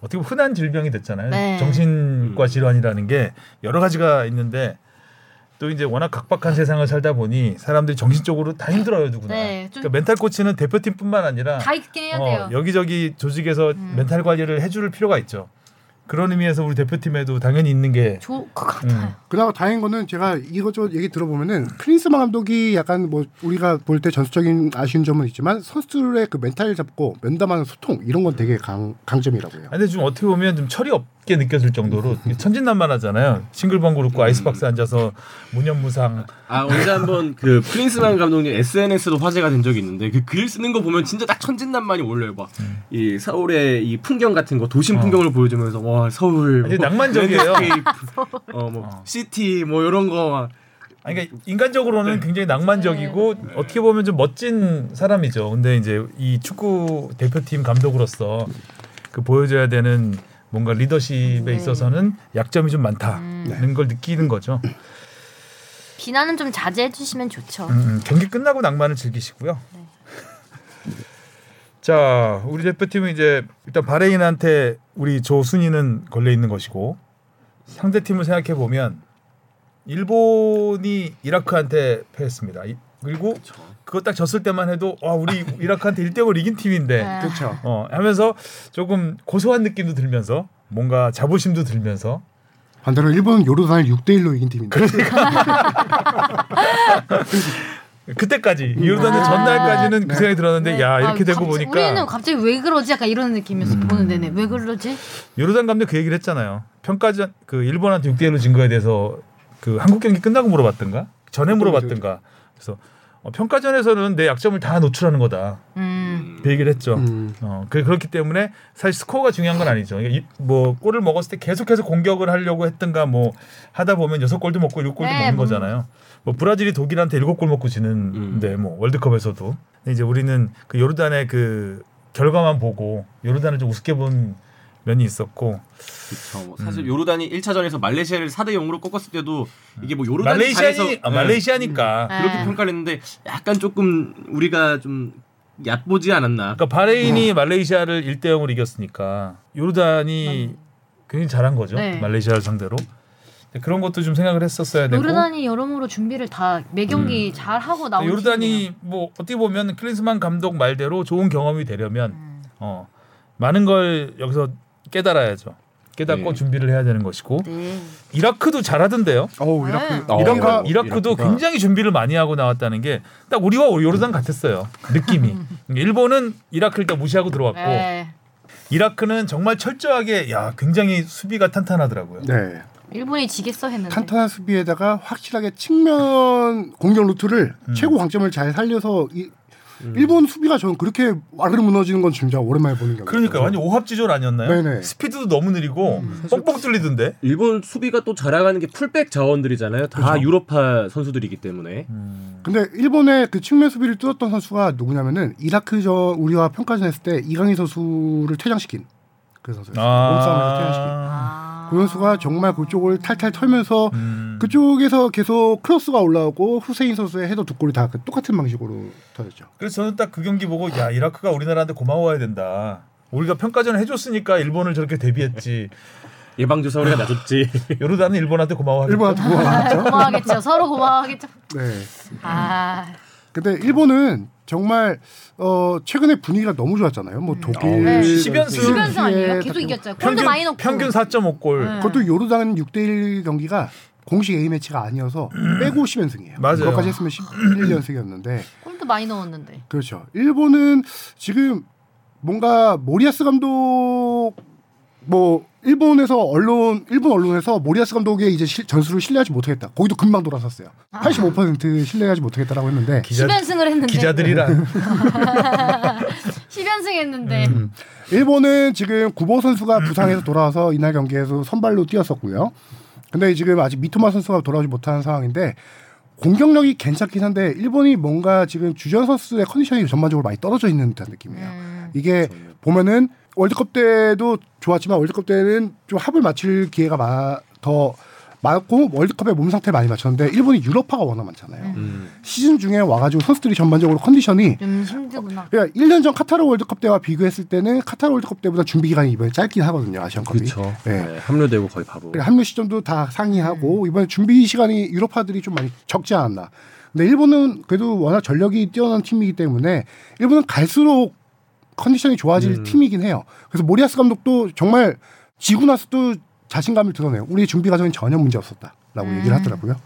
어떻게 보면 흔한 질병이 됐잖아요. 네. 정신과 질환이라는 게 여러 가지가 있는데 또 이제 워낙 각박한 세상을 살다 보니 사람들이 정신적으로 다 힘들어요, 누구나. 네, 좀- 그러니까 멘탈 코치는 대표팀뿐만 아니라 다 있긴 해야 돼요. 어, 여기저기 조직에서 음. 멘탈 관리를 해줄 필요가 있죠. 그런 의미에서 우리 대표팀에도 당연히 있는 게 좋을 것 같아요. 음. 그나마 다행인 거는 제가 이것저것 얘기 들어보면은 클린스만 감독이 약간 뭐 우리가 볼 때 전술적인 아쉬운 점은 있지만 선수들의 그 멘탈 잡고 면담하는 소통 이런 건 되게 강, 강점이라고 해요. 아니, 근데 좀 어떻게 보면 좀 철이 없게 느껴질 정도로 천진난만하잖아요. 싱글벙글 웃고 아이스박스 앉아서 무념무상. 아 언제 한번 그 클린스만 감독님 SNS도 화제가 된 적이 있는데 그 글 쓰는 거 보면 진짜 딱 천진난만이 올려요. 막이 서울의 이 풍경 같은 거 도심 어. 풍경을 보여주면서 와 서울 뭐 낭만적이에요. 어 뭐 어. city 뭐 이런 거 막. 아니, 그러니까 인간적으로는 굉장히 낭만적이고 어떻게 보면 좀 멋진 사람이죠. 근데 이제 이 축구 대표팀 감독으로서 그 보여줘야 되는 뭔가 리더십에 네. 있어서는 약점이 좀 많다는 걸 느끼는 거죠. 비난은 좀 자제해 주시면 좋죠. 음, 경기 끝나고 낭만을 즐기시고요. 자, 우리 대표팀은 이제 일단 바레인한테 우리 조순이는 걸려 있는 것이고 상대 팀을 생각해 보면 일본이 이라크한테 패했습니다. 이- 그리고 그 거 딱 졌을 때만 해도 와 우리 이라크한테 1대5 이긴 팀인데 네. 그렇죠. 어 하면서 조금 고소한 느낌도 들면서 뭔가 자부심도 들면서 반대로 일본은 요르단을 6대 1로 이긴 팀인데. 그때까지 요르단의 아. 전날까지는 그 네. 생각이 들었는데 야 이렇게 아, 되고 갑자기 보니까 우리는 갑자기 왜 그러지? 약간 이런 느낌이었어 보는 내내 왜 그러지? 요르단 감독 그 얘기를 했잖아요. 평가전 그 일본한테 6대 1로 진 거에 대해서 그 한국 경기 끝나고 물어봤던가 전에 물어봤던가 그래서 어, 평가전에서는 내 약점을 다 노출하는 거다. 음. 그 얘기를 했죠. 음. 어, 그, 그렇기 때문에 사실 스코어가 중요한 건 아니죠. 이게 이- 뭐 골을 먹었을 때 계속해서 공격을 하려고 했던가 뭐 하다 보면 여섯 골도 먹고 일곱 골도 네, 먹는 뭐. 거잖아요. 뭐 브라질이 독일한테 일곱 골 먹고 지는데 뭐 월드컵에서도 근데 이제 우리는 그 요르단의 그 결과만 보고 요르단을 좀 우습게 본 면이 있었고 그쵸. 뭐 사실 요르단이 1차전에서 말레이시아를 4대 0으로 꺾었을 때도 이게 뭐 요르단이 말레이시아니 잘해서 아, 네, 말레이시아니까 네. 그렇게 평가를 했는데 약간 조금 우리가 좀 얕보지 않았나. 그러니까 바레인이 말레이시아를 1대 0으로 이겼으니까 요르단이 굉장히 잘한 거죠. 네. 말레이시아를 상대로. 그런 것도 좀 생각을 했었어야 되고. 요르단이 여러모로 준비를 다 매 경기 잘 하고 나온 팀이네요. 요르단이 뭐 어떻게 보면 클린스만 감독 말대로 좋은 경험이 되려면 음. 어 많은 걸 여기서 깨달아야죠. 깨닫고 네. 준비를 해야 되는 것이고 네. 이라크도 잘하던데요. 어우 이라크. 네. 어, 이라크, 어, 이라크도 이라크가. 굉장히 준비를 많이 하고 나왔다는 게 딱 우리와 요르단 같았어요. 느낌이. 일본은 이라크를 딱 무시하고 들어왔고 네. 이라크는 정말 철저하게 야 굉장히 수비가 탄탄하더라고요. 네. 일본이 지겠어 했는데. 탄탄한 수비에다가 확실하게 측면 공격 루트를 음. 최고 강점을 잘 살려서 이, 일본 수비가 저는 그렇게 와르르 무너지는 건 진짜 오랜만에 보는 경기. 그러니까 완전 오합지졸 아니었나요? 네네. 스피드도 너무 느리고 음. 뻥뻥 뚫리던데. 일본 수비가 또 자랑하는 게 풀백 자원들이잖아요. 다 그죠. 유럽파 선수들이기 때문에. 근데 일본의 그 측면 수비를 뚫었던 선수가 누구냐면은 이라크전 우리와 평가전 했을 때 이강인 선수를 퇴장시킨 그 선수였어요. 몸싸움에서 퇴장시킨. 아. 그 선수가 정말 그쪽을 탈탈 털면서 음. 그쪽에서 계속 크로스가 올라오고 후세인 선수의 헤더 두 골이 다그 똑같은 방식으로 터졌죠. 그래서 저는 딱 그 경기 보고 야 이라크가 우리나라한테 고마워야 된다. 우리가 평가전 해줬으니까 일본을 저렇게 대비했지. 예방 주사 우리가 놔줬지. 요르단은 일본한테 고마워하겠다. 일본한테 고마웠죠. 고마워하겠죠. 서로 고마워하겠죠. 네. 아. 근데 일본은 정말 어 최근에 분위기가 너무 좋았잖아요. 뭐 독일, 네. 10연승. 10연승 아니에요? 계속 다 이겼죠. 골도 많이 넣고. 평균 4.5골. 네. 그것도 요르단 6대 1 경기가 공식 A 매치가 아니어서 빼고 10연승이에요. 맞아요. 그것까지 했으면 11연승이었는데 골도 많이 넣었는데. 그렇죠. 일본은 지금 뭔가 모리아스 감독 뭐 일본에서 언론 일본 언론에서 모리아스 감독의 이제 실- 전술을 신뢰하지 못하겠다. 거기도 금방 돌아섰어요. 85% 신뢰하지 못하겠다라고 했는데 기자 10연승을 했는데. 기자들이란 10연승 했는데. 음. 일본은 지금 구보 선수가 부상에서 돌아와서 이날 경기에서 선발로 뛰었었고요. 근데 지금 아직 미토마 선수가 돌아오지 못하는 상황인데 공격력이 괜찮긴 한데 일본이 뭔가 지금 주전 선수의 컨디션이 전반적으로 많이 떨어져 있는 듯한 느낌이에요. 음. 이게 보면은 월드컵 때도 좋았지만 월드컵 때는 좀 합을 맞출 기회가 마, 더 많고 월드컵에 몸 상태를 많이 맞췄는데 일본이 유럽파가 워낙 많잖아요. 음. 시즌 중에 와가지고 선수들이 전반적으로 컨디션이 좀 힘들구나. 그러니까 1년 전 카타르 월드컵 때와 비교했을 때는 카타르 월드컵 때보다 준비 기간이 이번에 짧긴 하거든요 아시안컵이. 그렇죠. 네. 네, 합류되고 거의 바보. 그러니까 합류 시점도 다 상이하고 이번에 준비 시간이 유럽파들이 좀 많이 적지 않았나. 근데 일본은 그래도 워낙 전력이 뛰어난 팀이기 때문에 일본은 갈수록 컨디션이 좋아질 음. 팀이긴 해요. 그래서 모리아스 감독도 정말 지고 나서도 자신감을 드러내요. 우리의 준비 과정이 전혀 문제 없었다라고 음. 얘기를 하더라고요.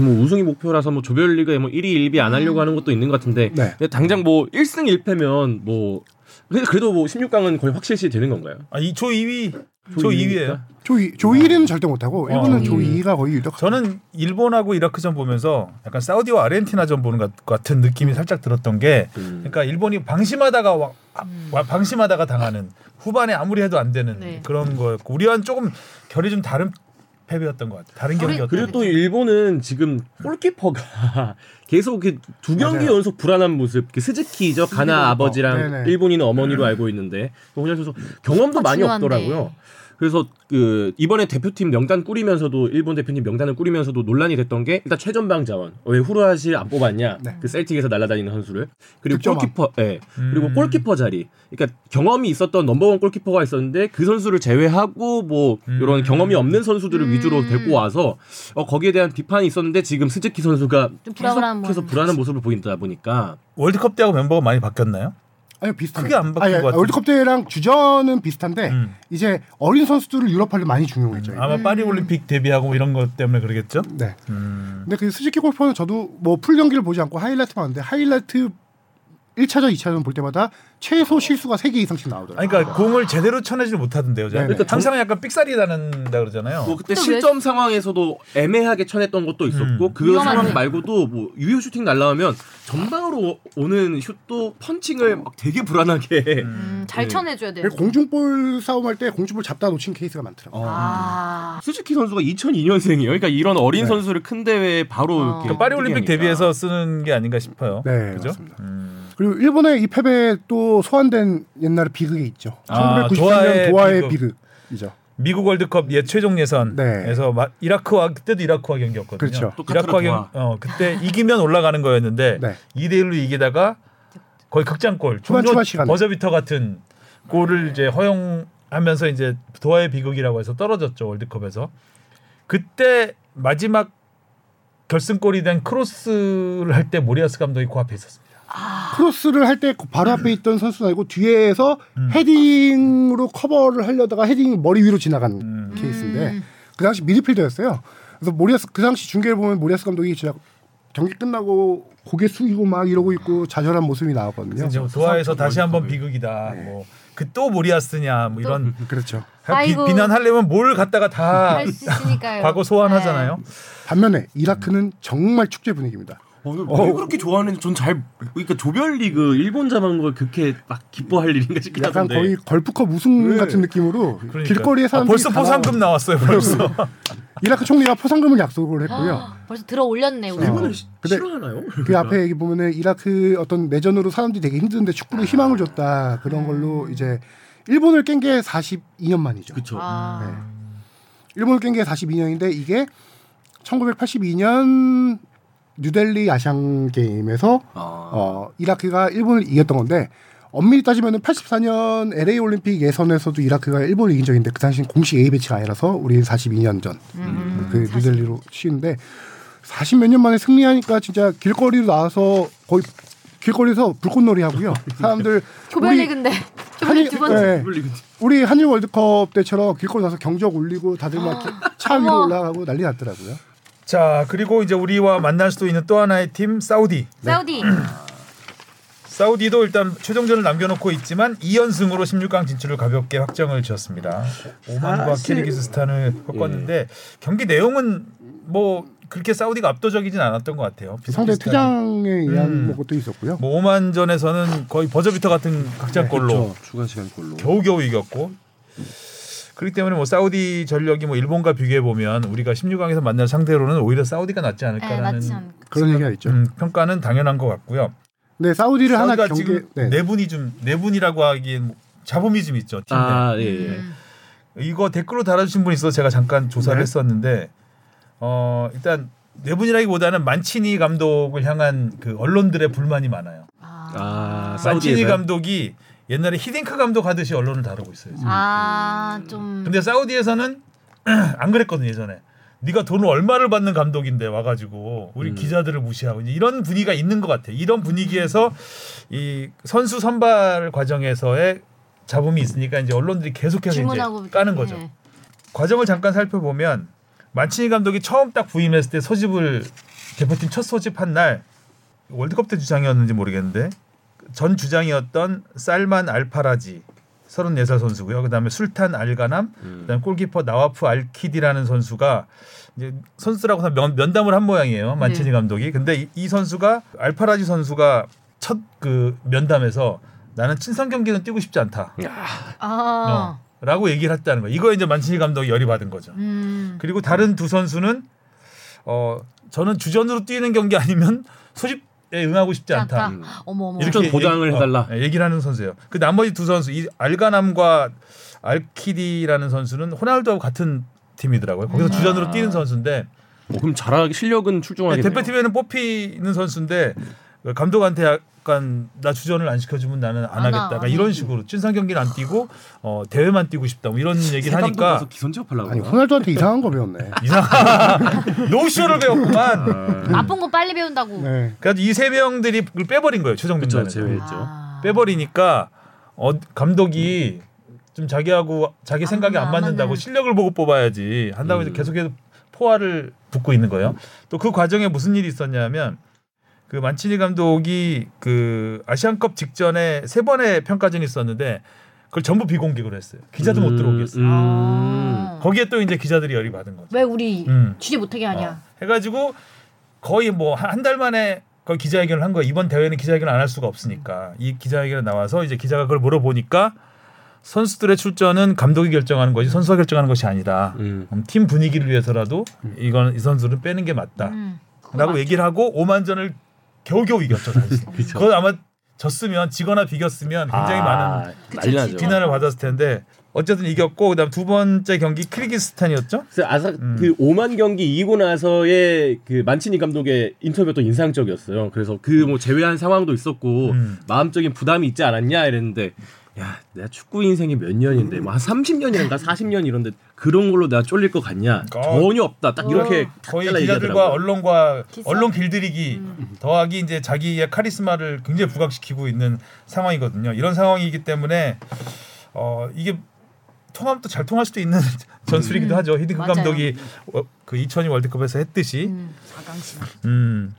뭐 우승이 목표라서 뭐 조별리그에 뭐 1위 1비 안 하려고 하는 것도 있는 것 같은데 네. 당장 뭐 1승 1패면 뭐 그래도- 그래도 뭐 16강은 거의 확실시 되는 건가요? 아 이 조 2위 조조 2위예요. 조이 조이는 절대 못하고 일본은 어. 조 2위가 거의 유력. 저는 일본하고 이라크전 보면서 약간 사우디와 아르헨티나전 보는 것 같은 느낌이 살짝 들었던 게 음. 그러니까 일본이 방심하다가 와, 와- 방심하다가 당하는 후반에 아무리 해도 안 되는 네. 그런 거였고 우리와는 조금 결이 좀 다른 패배였던 것 같아요. 다른 경기였던 그리고 또 일본은 지금 골키퍼가 계속 그두 경기 맞아요. 연속 불안한 모습. 그 스즈키죠. 가나. 아버지랑 네네. 일본인은 어머니로 알고 있는데 홍현 선수 경험도 아, 많이 중요한데. 없더라고요. 그래서 그 이번에 대표팀 명단 꾸리면서도 일본 대표팀 명단을 꾸리면서도 논란이 됐던 게 일단 최전방 자원 왜 후르아실 안 뽑았냐 네. 그 셀틱에서 날아다니는 선수를 그리고 득점왕. 골키퍼 예 그리고 음. 골키퍼 자리 그러니까 경험이 있었던 넘버원 골키퍼가 있었는데 그 선수를 제외하고 뭐 음. 이런 경험이 없는 선수들을 음. 위주로 데리고 와서 어, 거기에 대한 비판이 있었는데 지금 스즈키 선수가 좀 불안한 계속해서. 불안한 모습을 보인다 보니까 월드컵 때하고 멤버가 많이 바뀌었나요? 아니 비슷한 크게 안 바뀐 것 같은데. 월드컵 때랑 주전은 비슷한데 음. 이제 어린 선수들을 유럽파를 많이 중용했죠. 아마 음. 파리 올림픽 대비하고 뭐 이런 것 때문에 그러겠죠. 네. 음. 근데 그 스즈키 골키퍼는 저도 뭐 풀 경기를 보지 않고 하이라이트만 봤는데 하이라이트 1차전, 2차전 볼 때마다 최소 실수가 3개 이상씩 나오더라고요. 그러니까 공을 제대로 쳐내지 못하던데요. 그러니까 항상 약간 삑사리 난다 그러잖아요. 뭐 그때 실점 상황에서도 애매하게 쳐냈던 것도 있었고 음. 그. 상황 말고도 뭐 유효 슈팅 날라오면 전방으로 오는 슛도 펀칭을 막 되게 불안하게 음, 잘 네. 쳐내줘야 돼. 공중볼 싸움할 때 공중볼 잡다 놓친 케이스가 많더라고요. 어. 아. 스즈키 선수가 2002년생이에요. 그러니까 이런 어린 네. 선수를 큰 대회에 바로 어. 이렇게 그러니까 파리 올림픽 뛰게 하니까. 대비해서 쓰는 게 아닌가 싶어요. 네, 그죠? 맞습니다. 음. 그리고 일본의 이 패배에 또 소환된 옛날에 비극이 있죠. 아, 1993년 도하의 도하의, 비극. 비극이죠. 미국 월드컵 예 최종 예선에서 마- 이라크와 그때도 이라크와 경기였거든요. 그렇죠. 또 이라크와 경 어, 그때 이기면 올라가는 거였는데 네. 2대 1로 이기다가 거의 극장골 시간에. 버저비터 같은 골을 이제 허용하면서 이제 도하의 비극이라고 해서 떨어졌죠 월드컵에서 그때 마지막 결승골이 된 크로스를 할 때 모리야스 감독이 그 앞에 있었습니다. 크로스를 할 때 바로 앞에 있던 선수는 아니고 뒤에서 음. 헤딩으로 커버를 하려다가 헤딩 머리 위로 지나간 음. 케이스인데 음. 그 당시 미드필더였어요. 그래서 모리야스 그 당시 중계를 보면 모리야스 감독이 진짜 경기 끝나고 고개 숙이고 막 이러고 있고 좌절한 모습이 나왔거든요. 이제 도하에서 다시 한번. 비극이다. 네. 뭐 그 또 모리야스냐 뭐 이런 그렇죠. 비, 아이고. 비난하려면 뭘 갖다가 다. 과거 소환하잖아요. 네. 반면에 이라크는 정말 축제 분위기입니다. 어, 왜 그렇게 좋아하는지 전 잘 그러니까 조별리그 일본 잡은 걸 그렇게 막 기뻐할 일인가 싶긴 약간 하던데 거의 걸프컵 우승 네. 같은 느낌으로 그러니까. 길거리에 아, 사람들이 벌써 다 포상금 나왔어요. 벌써. 나와- 이라크 총리가 포상금을 약속을 했고요. 아, 벌써 들어 올렸네 우리. 일본을 어. 싫어하나요? 그 앞에 여기 보면은 이라크 어떤 내전으로 사람들이 되게 힘든데 축구로 희망을 줬다 그런 걸로 이제 일본을 깬 게 42년 만이죠. 그렇죠. 아. 네. 일본을 깬 게 42년인데 이게 1982년 뉴델리 아시안 게임에서 아. 어, 이라크가 일본을 이겼던 건데 엄밀히 따지면 은 84년 LA 올림픽 예선에서도 이라크가 일본을 이긴 적인데 그 당시엔 공식 A 배치가 아니라서 우리 42년 전 음, 그 뉴델리로 치는데 40 몇 년 만에 승리하니까 진짜 길거리로 나와서 거의 길거리에서 불꽃놀이 하고요. 사람들 조별리그인데 조별리그 두 번째. 네. 우리 한일 월드컵 때처럼 길거리 나서 경적 울리고 다들 막차 위로. 올라가고 난리 났더라고요. 자 그리고 이제 우리와 만날 수도 있는 또 하나의 팀 사우디. 사우디. 사우디도 일단 최종전을 남겨놓고 있지만 2연승으로 16강 진출을 가볍게 확정을 지었습니다. 오만과 사실- 키르기스스탄을 꺾었는데 경기 내용은 뭐 그렇게 사우디가 압도적이진 않았던 것 같아요. 상대. 투장에 의한 음. 뭐 것도 있었고요. 뭐 오만전에서는 거의 버저비터 같은 각자골로 그렇죠. 추가 시간 골로. 겨우겨우 이겼고 그렇기 때문에 뭐 사우디 전력이 뭐 일본과 비교해 보면 우리가 16강에서 만날 상대로는 오히려 사우디가 낫지 네, 않을까라는 않. 그런 얘기가 있죠. 음, 평가는 당연한 것 같고요. 네, 사우디를 하나 경계 지금 네. 네 분이 좀네 분이라고 하기엔 뭐 잡음이 좀 있죠. 팀 내. 아, 예, 예. 음. 이거 댓글로 달아주신 분이 있어서 제가 잠깐 조사를 네. 했었는데 어 일단 네 분이라기보다는 만치니 감독을 향한 그 언론들의 불만이 많아요. 아. 아, 만치니? 감독이 옛날에 히딩크 감독 하듯이 언론을 다루고 있어요. 지금. 아, 좀. 근데 사우디에서는 안 그랬거든 예전에. 네가 돈을 얼마를 받는 감독인데 와가지고 우리 음. 기자들을 무시하고 이런 분위기가 있는 것 같아. 이런 분위기에서 이 선수 선발 과정에서의 잡음이 있으니까 이제 언론들이 계속해서 질문하고 이제 까는 거죠. 네. 과정을 잠깐 살펴보면 만치니 감독이 처음 딱 부임했을 때 소집을 대표팀 첫 소집한 날 월드컵 때 주장이었는지 모르겠는데 전 주장이었던 살만 알파라지 34살 선수고요. 그다음에 술탄 알가남, 음. 그다음에 골키퍼 나와프 알키디라는 선수가 이제 선수라고 면, 면담을 한 모양이에요. 만치니 네. 감독이. 근데 이, 이 선수가 알파라지 선수가 첫 그 면담에서 나는 친선 경기는 뛰고 싶지 않다. 아. 어, 라고 얘기를 했다는 거예요. 이거 이제 만치니 감독이 열이 받은 거죠. 음. 그리고 다른 두 선수는 어 저는 주전으로 뛰는 경기 아니면 소집 응하고 싶지 않다. 음. 어머 어머. 출전 보장을 얘기- 해달라. 어, 얘기를 하는 선수예요. 그 나머지 두 선수 이 알가남과 알키디라는 선수는 호날두하고 같은 팀이더라고요. 거기서 주전으로 뛰는 선수인데 어, 그럼 잘하기 실력은 출중하겠네요. 대표팀에는 뽑히는 선수인데 그 감독한테 약간 나 주전을 안 시켜주면 나는 안안 하겠다. 와. 그러니까 이런 식으로 찐상 경기는 안 뛰고 어, 대회만 뛰고 싶다. 뭐 이런 얘기를 하니까 가서 기선 제압하려고. 아니? 호날두한테 이상한 거 배웠네. 이상 노쇼를 배웠구만. 아, 나쁜 거 빨리 배운다고. 네. 그래서 이 세 명들이 그걸 빼버린 거예요. 최종 명단에 제외했죠. 아. 빼버리니까 어, 감독이 좀 자기하고 자기 안 생각이 안 안 맞는다고 맞나. 실력을 보고 뽑아야지 한다고 해서 음. 계속해서 포화를 붙고 있는 거예요. 또 그 과정에 무슨 일이 있었냐면 그 만치니 감독이 그 아시안컵 직전에 세 번의 평가전이 있었는데 그걸 전부 비공개로 했어요. 기자도 못 들어오게 했어요. 음. 아. 거기에 또 이제 기자들이 열이 받은 거죠. 왜 우리 음. 취재 못하게 하냐? 어. 해가지고 거의 뭐 한 달 만에 거의 기자회견을 한 거예요. 이번 대회는 기자회견을 안 할 수가 없으니까 이 기자회견에 나와서 이제 기자가 그걸 물어보니까 선수들의 출전은 감독이 결정하는 것이 선수가 결정하는 것이 아니다. 음. 음, 팀 분위기를 위해서라도 이건 이 선수를 빼는 게 맞다 라고 음, 그거 맞죠. 얘기를 하고 오만 전을 겨우겨우 이겼죠. 그거 아마 졌으면 지거나 비겼으면 굉장히 아, 많은 난리 나죠. 비난을 받았을 텐데 어쨌든 이겼고 그다음 두 번째 경기 키르기스탄이었죠. 그래서 아사 음. 그 5만 경기 이기고 나서의 그 만치니 감독의 인터뷰가 또 인상적이었어요. 그래서 그 뭐 제외한 상황도 있었고 음. 마음적인 부담이 있지 않았냐 이랬는데 야 내가 축구 인생이 몇 년인데 뭐 한 30년이란가 40년 이런데 그런 걸로 내가 쫄릴 것 같냐 어. 전혀 없다 딱 이렇게 딱 거의 기자들과. 언론과 기사? 언론 길들이기 음. 더하기 이제 자기의 카리스마를 굉장히 부각시키고 있는 상황이거든요. 이런 상황이기 때문에 어 이게 통하면 또 잘 통할 수도 있는 전술이기도 하죠. 히딩크. 감독이 어, 그 2002 월드컵에서 했듯이. 음, 4강신. 음.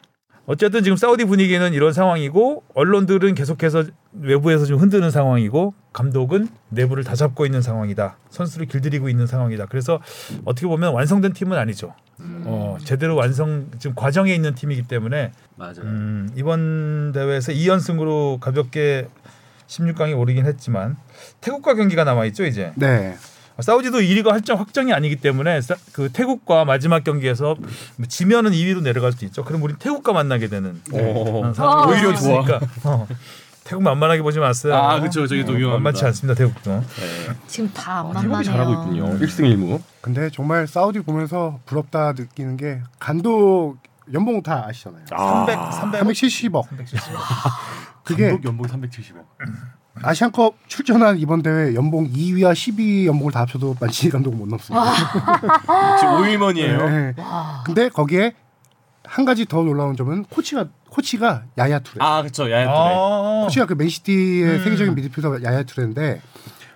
어쨌든 지금 사우디 분위기는 이런 상황이고 언론들은 계속해서 외부에서 좀 흔드는 상황이고 감독은 내부를 다 잡고 있는 상황이다. 선수를 길들이고 있는 상황이다. 그래서 어떻게 보면 완성된 팀은 아니죠. 어, 제대로 완성 지금 과정에 있는 팀이기 때문에 맞아요. 음, 이번 대회에서 2연승으로 가볍게 16강에 오르긴 했지만 태국과 경기가 남아 있죠 이제. 네. 사우디도 1위가 할정 확정이 아니기 때문에 사- 그 태국과 마지막 경기에서 뭐 지면은 2위로 내려갈 수도 있죠. 그럼 우리 태국과 만나게 되는 어. 어, 상황이 오히려. 있으니까. 어. 태국 만만하게 보지 마세요. 아, 그쵸. 저기 또 어, 유명합니다. 만만치 않습니다 태국도. 네. 지금 다 아, 만만해요. 태국이 잘하고 있군요. 1승 1무. 근데 정말 사우디 보면서 부럽다 느끼는 게 감독 연봉 다 아시잖아요. 300 300 370억. 370. 그게 감독 연봉 370억. 아시안컵 출전한 이번 대회 연봉 2위와 12위 연봉을 다 합쳐도 만치니 감독은 못 넘습니다. 지금 5일만이에요. 네. 근데 거기에 한 가지 더 놀라운 점은 코치가 코치가 야야 투레. 아, 그렇죠. 야야 투레. 아, 코치가 그 맨시티의 음. 세계적인 미드필더 야야 투레인데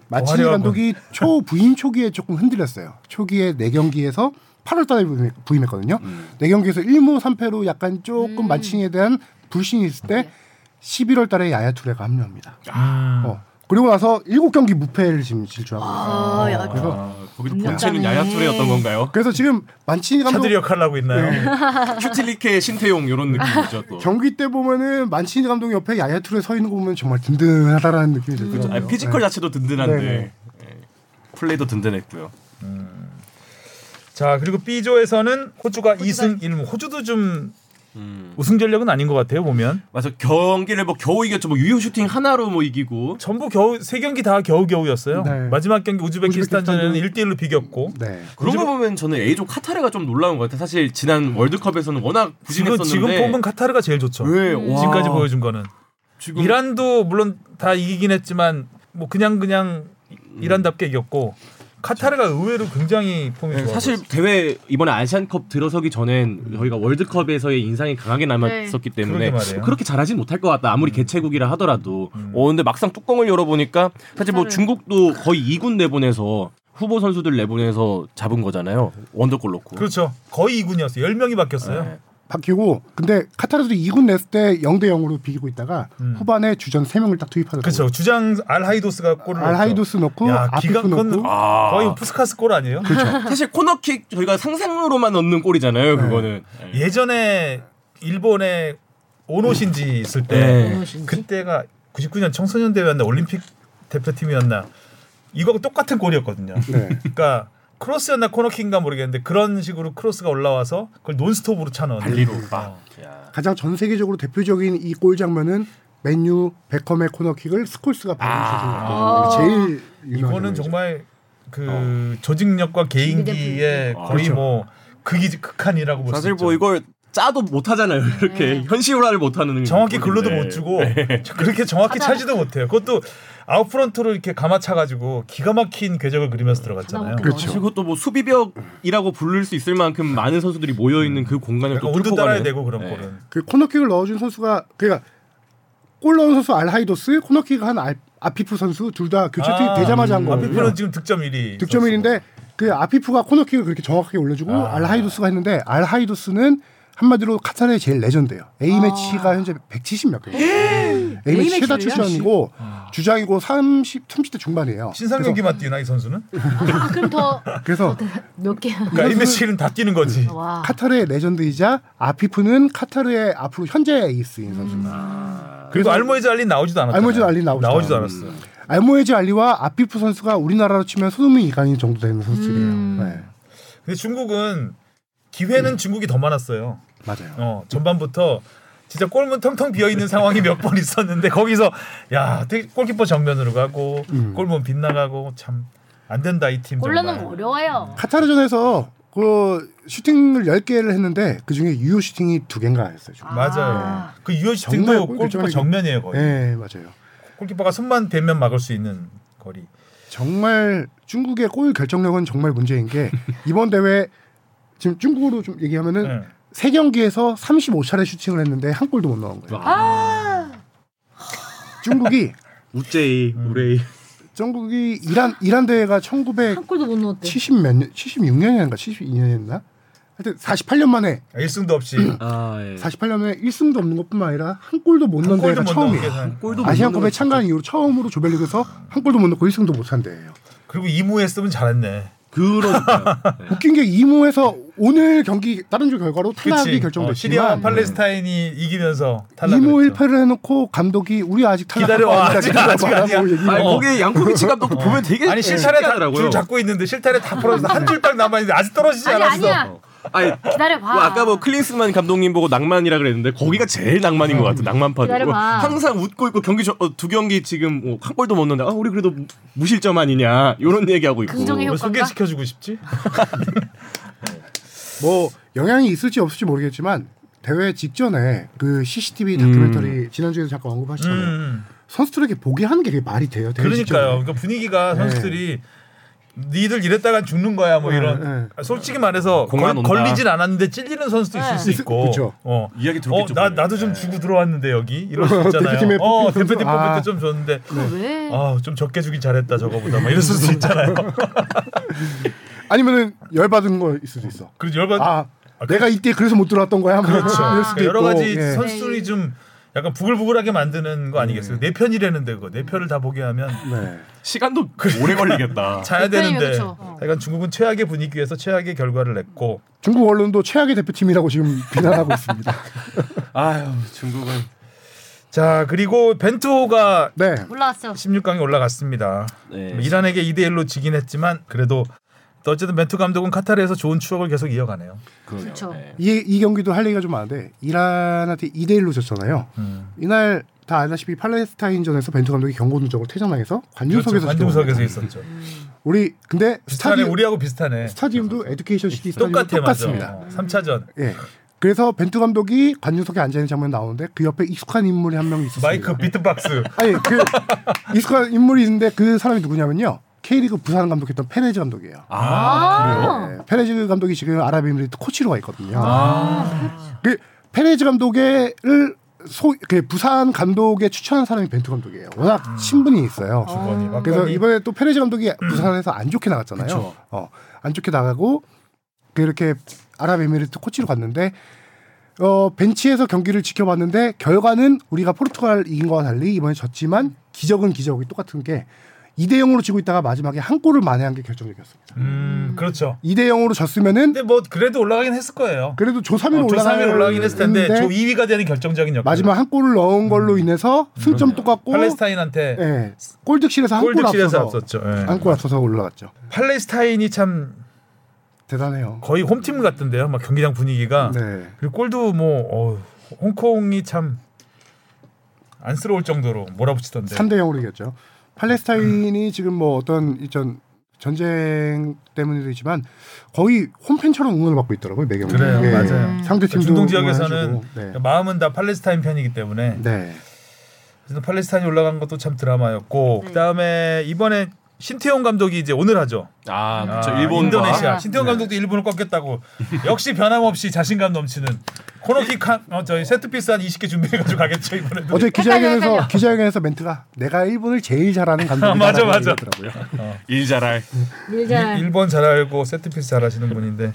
만치니. 감독이 초 부임 초기에 조금 흔들렸어요. 초기에 네 경기에서 8월달에 부임- 부임했거든요. 음. 네 경기에서 1무 3패로 약간 조금 음. 만치니에 대한 불신이 있을 때 11월 달에 야야 투레가 합류합니다. 음. 어. 그리고 나서 7경기 무패를 지금 질주하고 있어요. 아, 야, 그래서 아, 거기도. 본체는 야야 투레였던 건가요? 그래서 지금 만치니 감독 차두리 역할을 하고 있나요? 네. 슈틸리케 신태용 이런 느낌이죠 또. 경기 때 보면은 만치니 감독 옆에 야야 투레 서 있는 거 보면 정말 든든하다라는 느낌이 들거든요. 아, 피지컬 자체도 든든한데 네네. 예. 플레이도 든든했고요. 자 그리고 B조에서는 호주가 호주가- 2승 1무. 호주도 좀 음. 우승 전력은 아닌 것 같아요 보면. 맞아 경기를 뭐 겨우 이겼죠. 뭐 유효 슈팅 하나로 뭐 이기고. 전부 겨우 세 경기 다 겨우 겨우였어요. 네. 마지막 경기 우즈베키스탄전에는 우즈베키스탄도- 1대1로 비겼고. 네. 그런 거 보면 저는 A조 카타르가 좀 놀라운 것 같아요. 사실 지난 월드컵에서는 워낙 지금 부진했었는데 지금 뽑은 카타르가 제일 좋죠. 왜 와, 지금까지 보여준 거는 지금 이란도 물론 다 이기긴 했지만 뭐 그냥 그냥 이란답게 이겼고 카타르가 의외로 굉장히 폼이 네, 좋아. 사실 대회 이번에 아시안컵 들어서기 전엔 저희가 월드컵에서의 인상이 강하게 남았었기 때문에 그러게 말이에요. 그렇게 잘하진 못할 것 같다. 아무리 개최국이라 하더라도. 음. 어 근데 막상 뚜껑을 열어보니까 사실 뭐. 중국도 거의 2군 내보내서 후보 선수들 내보내서 잡은 거잖아요. 원더골 넣고. 그렇죠. 거의 2군이었어요. 10명이 바뀌었어요. 네. 바뀌고 근데 카타르도 2군 냈을 때 0대 0으로 비기고 있다가 음. 후반에 주전 3명을 딱 투입하더라고요. 그렇죠. 주장 알하이도스가 골을. 알하이도스 넣고 야, 아피프 넣고 아. 거의 푸스카스 골 아니에요? 사실 코너킥 저희가 상상으로만 넣는 골이잖아요. 네. 그거는. 예. 예전에 일본에 오노신지 있을 때 네. 그때가 99년 청소년 대회였나 올림픽 대표팀이었나 이거하고 똑같은 골이었거든요. 네. 그러니까 크로스였나 코너킥인가 모르겠는데 그런 식으로 크로스가 올라와서 그걸 논스톱으로 차는 발리로 어. 막. 야. 가장 전 세계적으로 대표적인 이 골 장면은 맨유 베컴의 코너킥을 스콜스가 아. 받은 제일 유명한 이거는 장면이죠. 정말 그 조직력과 개인기의 아, 거의 그렇죠. 뭐 극이 극한이라고 볼수 사실 있죠. 뭐 이걸 짜도 못 하잖아요. 이렇게 네. 현실화를 못 하는 정확히 글로도 골인데. 못 주고 그렇게 정확히 차지도 못해요. 그것도 아웃프런트로 이렇게 감아차 가지고 기가 막힌 궤적을 그리면서 들어갔잖아요. 그렇죠. 그리고 또 뭐 수비벽이라고 부를 수 있을 만큼 많은 선수들이 모여 있는 그 공간을 또 뚫고 따라야 가는. 되고 그런 네. 골은. 그 코너킥을 넣어준 선수가 그러니까 골 넣은 선수 알하이도스 코너킥 한 알, 아피프 선수 둘 다 교체 투입 되자마자 한 거거든요. 아피프는 지금 득점 1위. 득점 1인데 그 아피프가 코너킥을 그렇게 정확하게 올려주고 아. 알하이도스가 했는데 알하이도스는 한마디로 카타르의 제일 레전드예요. A 매치가 현재 170몇 개. A 매치 최다? 출전이고 주장이고 30 30대 중반이에요. 친선 경기만 뛰나 이 선수는? 아, 그럼 더 그래서 몇 개? 그러니까 A매치는 다 뛰는 거지. 와. 카타르의 레전드이자 아피프는 카타르의 앞으로 현재 에이스인 선수입니다. 그리고 알모에즈 알리 나오지도 않았잖아요. 알모에즈 알리 나오지도 나오지도 않았- 않았어. 알모에즈 알리와 아피프 선수가 우리나라로 치면 손흥민 이강인 정도 되는 선수들이에요. 음. 네, 근데 중국은 기회는 중국이 더 많았어요. 맞아요. 어, 전반부터 진짜 골문 텅텅 비어 있는 상황이 몇 번 있었는데 거기서 야 골키퍼 정면으로 가고 음. 골문 빗나가고 참 안 된다 이 팀 골. 넣는 거 어려워요. 카타르전에서 그 슈팅을 10개를 했는데 그 중에 유효 슈팅이 두 개인가 했어요. 지금. 맞아요. 아. 그 유효 슈팅도 골 골키퍼 정면이에요 거의. 네, 맞아요. 골키퍼가 손만 대면 막을 수 있는 거리. 정말 중국의 골 결정력은 정말 문제인 게 이번 대회 지금 중국으로 좀 얘기하면은 네. 세 경기에서 35차례 슈팅을 했는데 한 골도 못 넣은 거예요. 아, 중국이 우제이, 우레이. 중국이 이란 이란 대회가 1970한 골도 못 넣었대. 몇 년, 76년인가 72년이었나? 하여튼 48년 만에 아, 1승도 없이 아, 예. 48년 만에 1승도 없는 것뿐만 아니라 한 골도 못한 넣은 못게 처음이에요. 못 아시안컵에 참가한 이후로 처음으로 조별리그에서 한 골도 못 넣고 1승도 못한 대회예요. 그리고 2무 했으면 잘했네. 그러니까. 웃긴 게 2무에서 오늘 경기 다른 주 결과로 탈락이 그치? 어, 시리아 결정됐지만 팔레스타인이 이기면서 2무 했죠. 1패를 해놓고 감독이 우리 아직 탈락 기다려, 아직, 아직 아니야. 아니, 거기 양코비치 감독도 보면 되게 아니 실타래 다. 줄 잡고 있는데 실타래 다 풀어서 한 줄 딱 남아 있는데 아직 떨어지지 아니 않았어. 아니야. 아니, 기다려 봐. 뭐 아까 뭐 클린스만 감독님 보고 낭만이라 그랬는데 거기가 제일 낭만인 것 같아. 낭만파고 기다려봐. 항상 웃고 있고 경기 저, 어, 두 경기 지금 뭐 한 골도 못 넣는데 아 우리 그래도 무- 무실점 아니냐 이런 얘기하고 있고. 긍정의 왜 효과인가? 소개시켜주고 싶지? 뭐 영향이 있을지 없을지 모르겠지만 대회 직전에 그 CCTV 다큐멘터리 지난주에도 잠깐 언급하셨잖아요. 음. 선수들에게 보게 하는 게 말이 돼요. 대회 그러니까요. 직전에. 그러니까 분위기가 네. 선수들이 니들 이랬다가 죽는 거야 뭐 네, 이런. 네. 아, 솔직히 말해서 걸. 걸리진 않았는데 찔리는 선수도 있을 네. 수 있고. 그쵸. 어. 이야기 들을 어, 나. 나도 좀 네. 주고 들어왔는데 여기 이럴 수 있잖아요. 대표팀에 어, 뽑힌 선수? 대표팀 뽑힐 아. 때좀 줬는데 그거 왜? 아, 좀 적게 주긴 잘했다 저거보다 막 이럴 수도 있잖아요. 아니면은 열 받은 거 있을 수도 있어. 그리고 열받 아, 아, 내가 이때 그래서 못 들어왔던 거야. 뭐 그렇죠. 그러니까 여러 있고. 가지 예. 선수들이 좀 약간 부글부글하게 만드는 거 아니겠어요? 네. 네 편이라는데 그거 네 편을 다 보게 하면 네. 시간도 오래 걸리겠다. 자야 네 편이면 되는데 그쵸. 어. 약간 중국은 최악의 분위기에서 최악의 결과를 냈고 중국 언론도 최악의 대표팀이라고 지금 비난하고 있습니다. 아유 중국은 자 그리고 벤투호가 네. 올라왔어. 16강에 올라갔습니다. 네. 뭐 이란에게 2대 1로 지긴 했지만 그래도 또 어쨌든 벤투 감독은 카타르에서 좋은 추억을 계속 이어가네요. 그렇죠. 네. 이, 이 경기도 할 얘기가 좀 많은데 이란한테 2대 1로 졌잖아요. 음. 이날 다 알다시피 팔레스타인전에서 벤투 감독이 경고 누적으로 퇴장당해서 관중석에서 그렇죠. 관중석에서. 있었죠. 우리 근데 스타디움 우리하고 비슷하네. 스타디움도 에듀케이션 시티 똑같아 똑같습니다. 맞아. 3차전 예. 그래서 벤투 감독이 관중석에 앉아 있는 장면 나오는데 그 옆에 익숙한 인물이 한 명 있었습니다. 마이크 비트박스 아니 그 익숙한 인물이 있는데 그 사람이 누구냐면요. K리그 부산 감독했던 페레즈 감독이에요. 아, 네, 페레즈 감독이 지금 아랍에미리트 코치로 가 있거든요. 아. 그 페레즈 감독을 소, 그 부산 감독에 추천한 사람이 벤투 감독이에요. 워낙 친분이 있어요. 주거니 어. 그래서. 이번에 또 페레즈 감독이 부산에서 안 좋게 나갔잖아요. 그쵸. 어, 안 좋게 나가고 그렇게 아랍에미리트 코치로 갔는데 어, 벤치에서 경기를 지켜봤는데 결과는 우리가 포르투갈 이긴 거와 달리 이번에 졌지만 기적은 기적이 똑같은 게 2대 0으로 지고 있다가 마지막에 한 골을 만회한 게 결정적이었습니다. 음 그렇죠. 2대 0으로 졌으면은 근데 뭐 그래도 올라가긴 했을 거예요. 그래도 조 3위로 어, 조 3위로 올라가긴 했을 텐데 했는데 조 2위가 되는 결정적인 역할. 마지막 한 골을 넣은 걸로 인해서 승점 똑같고 팔레스타인한테 예, 골득실에서 한골 골득실에서 앞서서 앞섰죠. 예. 한골 앞서서 올라갔죠. 팔레스타인이 참 대단해요. 거의 홈팀 같던데요. 막 경기장 분위기가 네. 그리고 골도 뭐 어, 홍콩이 참 안쓰러울 정도로 몰아붙이던데. 3대 0으로 이겼죠. 팔레스타인이 지금 뭐 어떤 이전 전쟁 때문이지만 거의 홈팬처럼 응원을 받고 있더라고요 매경. 그래요, 맞아요. 상대 팀도 중동 지역에서는. 네. 마음은 다 팔레스타인 편이기 때문에 네. 그래서 팔레스타인이 올라간 것도 참 드라마였고 네. 그다음에 이번에 신태용 감독이 이제 오늘 하죠. 아, 그렇죠. 아, 일본과 인도네시아. 아. 신태용 네. 감독도 일본을 꺾였다고. 역시 변함없이 자신감 넘치는 코너킥 한 어, 저희 세트피스 한 20개 준비해가지고 가겠죠 이번에도. 어제 기자회견에서. 기자회견에서 멘트가 내가 일본을 제일 잘하는 감독이다. 맞아, 맞아. 더라고요. 일 잘할. 일- 일본 잘 알고 세트피스 잘 하시는 분인데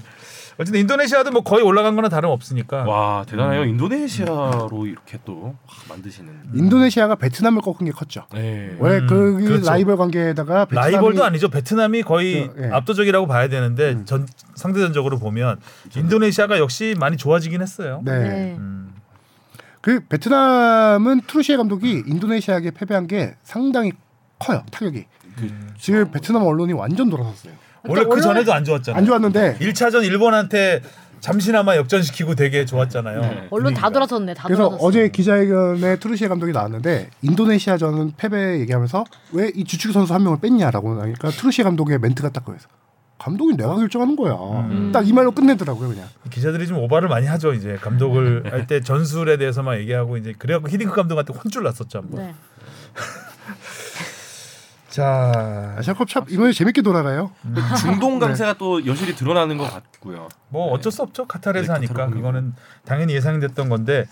어쨌든 인도네시아도 뭐 거의 올라간 거나 다름없으니까 와 대단해요. 인도네시아로 이렇게 또 만드시는. 인도네시아가 베트남을 꺾은 게 컸죠. 네. 원래 음, 그 그렇죠. 라이벌 관계에다가 베트남이 라이벌도 아니죠. 베트남이 거의 그, 예. 압도적이라고 봐야 되는데 음. 전 상대전적으로 보면 인도네시아가 역시 많이 좋아지긴 했어요. 네. 네. 음. 그 베트남은 트루시에 감독이 인도네시아에게 패배한 게 상당히 커요 타격이. 지금 베트남 언론이 완전 돌아섰어요. 원래 그 언론을- 전에도 안 좋았잖아요. 안 좋았는데 1차전 일본한테 잠시나마 역전시키고 되게 좋았잖아요. 네. 언론 다 분위기가. 돌아섰네. 다 그래서 돌아섰어. 어제 기자회견에 트루시에 감독이 나왔는데 인도네시아전은 패배 얘기하면서 왜 이 주축 선수 한 명을 뺐냐라고 하니까 트루시에 감독의 멘트가 딱 그래서 감독이 내가 결정하는 거야. 음. 딱이 말로 끝내더라고요 그냥. 기자들이 좀 오바를 많이 하죠. 이제 감독을 할 때 전술에 대해서만 얘기하고 이제 그래갖고 히딩크 감독한테 혼쭐 났었죠 한번. 네. 자, 아시아컵 참 이번에 재밌게 돌아가요. 중동 강세가 또 여실히 드러나는 것 같고요. 뭐 어쩔 수 없죠. 카타르에서 네, 하니까 그거는 당연히 예상됐던 건데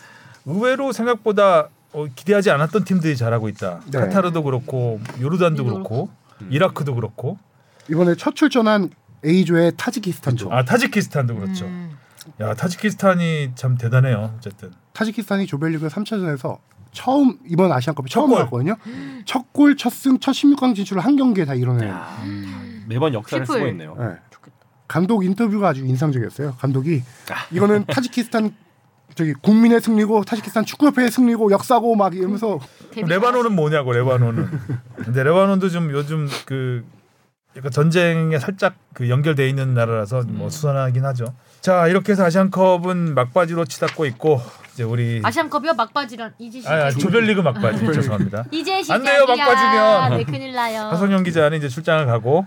의외로 생각보다 어, 기대하지 않았던 팀들이 잘하고 있다. 네. 카타르도 그렇고 요르단도 그렇고 음. 이라크도 그렇고 이번에 첫 출전한 A조의 타지키스탄도. 아 타지키스탄도 그렇죠. 음. 야 타지키스탄이 참 대단해요. 어쨌든 타지키스탄이 조별리그 3차전에서 처음 이번 아시안컵에 첫 처음 골. 나왔거든요. 첫 골, 첫 승, 첫 16강 진출을 한 경기에 다 이뤄낸. 야, 매번 역사를. 쓰고 있네요. 네. 감독 인터뷰가 아주 인상적이었어요. 감독이 이거는 타지키스탄 저기 국민의 승리고 타지키스탄 축구협회의 승리고 역사고 막 이러면서 레바논은 뭐냐고 레바논은. 근데 레바논도 좀 요즘 그 약간 전쟁에 살짝 그 연결돼 있는 나라라서 뭐 음. 수선하긴 하죠. 자 이렇게 해서 아시안컵은 막바지로 치닫고 있고 이제 우리 아시안컵이요 막바지란 이제 아, 아. 조별리그 막바지 죄송합니다. 이제 안 시작이야. 돼요, 막바지면. 네 큰일 나요. 하성영 기자는 이제 출장을 가고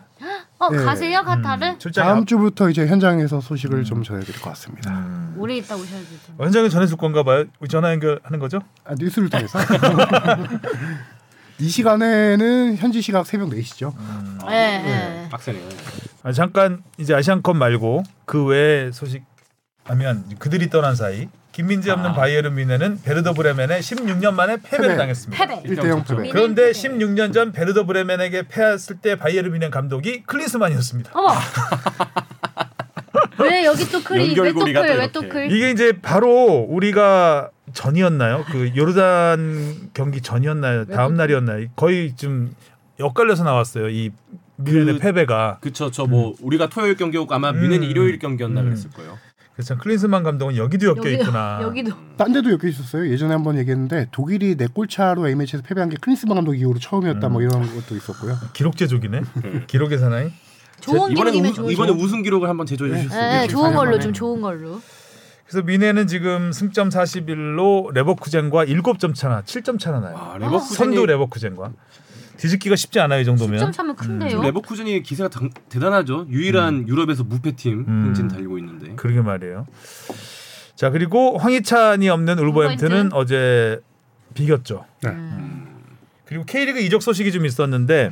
어 네. 가세요 카타르? 음, 출장 다음 주부터 이제 현장에서 소식을 좀 전해드릴 것 같습니다. 음. 오래 있다 오셔야 될 텐데. 현장에 전해줄 건가 봐요. 전화 연결하는 거죠? 아, 뉴스를 통해서 이 시간에는 현지 시각 새벽 4시죠. 네. 네. 빡세네요. 아, 잠깐 이제 아시안컵 말고 그 외의 소식 하면 그들이 떠난 사이 김민재 없는 아. 바이에른 뮌헨은 베르더 브레멘에 16년 만에 패배를 패배. 당했습니다. 패배. 1대0 패배. 그런데 패배. 16년 전 베르더 브레멘에게 패했을 때 바이에른 뮌헨 감독이 클린스만이었습니다. 어머. 왜 여기 또 클이 왜또 연결고리가 클? 또왜 이렇게. 또 클? 이게 이제 바로 우리가 전이었나요? 그 요르단 경기 전이었나요? 다음 날이었나요? 거의 좀 엇갈려서 나왔어요. 이 뮌헨의 그- 패배가. 그쵸, 저뭐 우리가 토요일 경기였고 아마 뮌헨이 음. 일요일 경기였나 음. 그랬을 거예요. 그래서 참 클린스만 감독은 여기도 엮여 여기도 있구나. 여기도 딴 데도 엮여 있었어요. 예전에 한번 얘기했는데 독일이 네 골 차로 A매치에서 패배한 게 클린스만 감독 이후로 처음이었다 뭐 이런 것도 있었고요. 기록 제조기네. 기록의 사나이. 좋은 이번에 기록이면 우, 좋은 이번에. 우승 기록을 한번 제조해 주셨어요. 네, 좋은 24년 걸로 만에. 좀 좋은 걸로. 그래서 미네는 지금 승점 41로 레버쿠젠과 7점 차나 7점 차나 나요. 와, 선두 레버쿠젠이 레버쿠젠과 뒤집기가 쉽지 않아요 이 정도면. 10점 차면 큰데요. 지금 레버쿠젠이 기세가 당, 대단하죠. 유일한 유럽에서 무패팀 음. 행진 달리고 있는데. 그러게 말이에요. 자 그리고 황희찬이 없는 울버햄튼은 울버햄튼. 어제 비겼죠. 네. 음. 그리고 K리그 이적 소식이 좀 있었는데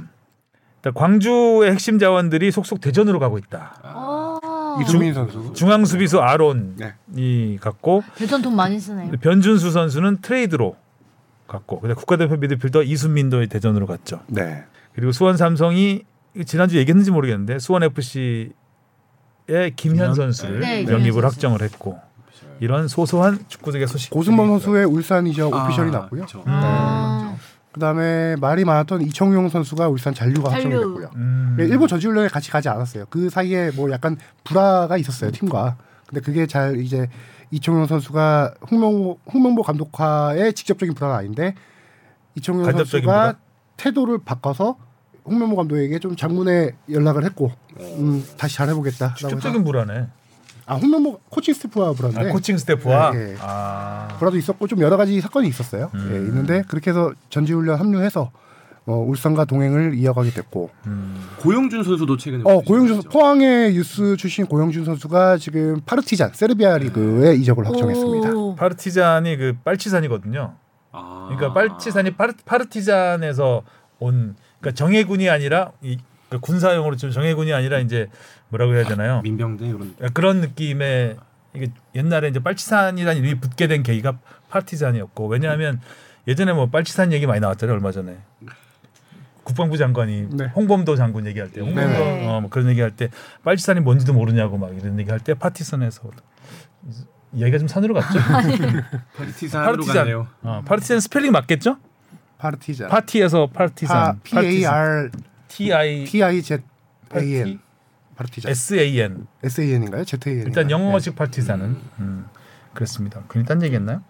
광주의 핵심 자원들이 속속 대전으로 가고 있다. 어. 이수민 선수. 중앙 수비수 아론이 네. 갔고 대전 돈 많이 쓰네요. 변준수 선수는 트레이드로 갔고 근데 국가대표 미드필더 이순민도 대전으로 갔죠. 네. 그리고 수원 삼성이 지난주 얘기했는지 모르겠는데 수원 FC의 김현 선수를 네, 영입을 선수. 확정을 했고 이런 소소한 축구적인 소식. 고승범 선수의 울산 이적 오피셜이 아, 났고요. 아. 그다음에 말이 많았던 이청용 선수가 울산 잔류가 잔류. 확정이 됐고요. 음. 예, 일본 저지훈련에 같이 가지 않았어요. 그 사이에 뭐 약간 불화가 있었어요 팀과. 근데 그게 잘 이제 이청용 선수가 홍명보, 홍명보 감독과의 직접적인 불화는 아닌데 이청용 선수가? 태도를 바꿔서 홍명보 감독에게 좀 장문에 연락을 했고 음, 다시 잘해보겠다라고 해서 직접적인 불안해. 아 홍명보 코칭 스태프와 불안데 아, 코칭 스태프와 네, 네. 아 불화도 있었고 좀 여러 가지 사건이 있었어요. 음. 예, 있는데 그렇게 해서 전지훈련 합류해서 어, 울산과 동행을 이어가게 됐고 음. 고영준 선수도 최근에 어 고영준 오셨죠? 포항의 유스 출신 고영준 선수가 지금 파르티잔 세르비아 리그에 이적을 확정했습니다. 오. 파르티잔이 그 빨치산이거든요. 아. 그러니까 빨치산이 파르, 파르티잔에서 온 그러니까 정예군이 아니라 이 그러니까 군사용으로 좀 정예군이 아니라 이제 뭐라고 해야 되나요? 민병대 이런 그런 느낌의 이게 옛날에 이제 빨치산이라는 이름이 붙게 된 계기가 파르티잔이었고 왜냐하면 예전에 뭐 빨치산 얘기 많이 나왔잖아요 얼마 전에 국방부 장관이 네. 홍범도 장군 얘기할 때 홍범도 네. 어, 뭐 그런 얘기할 때 빨치산이 뭔지도 모르냐고 막 이런 얘기할 때 파티산에서 얘기가 좀 산으로 갔죠. 파르티산으로 파르티잔. 가네요. 어, 파르티산 스펠링 맞겠죠? 파르티잔. 파티에서 파르티산. P A R T I T I Z A? N 파르티잔. S A N. S A N인가요? Z A N. 일단 영어식 파티산은 음, 그렇습니다. 괜히 딴 얘기했나요?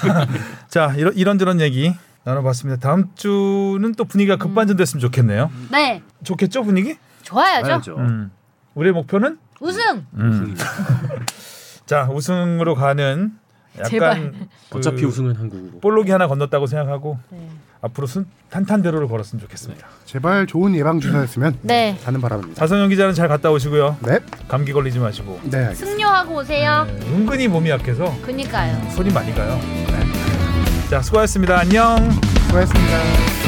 자 이런 이런저런 얘기 나눠봤습니다. 다음 주는 또 분위기가 급반전됐으면 좋겠네요. 네, 좋겠죠 분위기? 좋아야죠. 음. 우리의 목표는 우승. 음. 자 우승으로 가는 제발. 약간 그 어차피 우승은 한국으로. 볼록이 하나 건넜다고 생각하고 네. 앞으로 순 탄탄대로를 걸었으면 좋겠습니다. 제발 좋은 예방 주사였으면 네. 하는 바람입니다. 자성영 기자는 잘 갔다 오시고요. 네, 감기 걸리지 마시고. 네, 알겠습니다. 승려하고 오세요. 네, 은근히 몸이 약해서 그니까요. 손이 많이 가요. 자 수고하셨습니다. 안녕. 수고하셨습니다.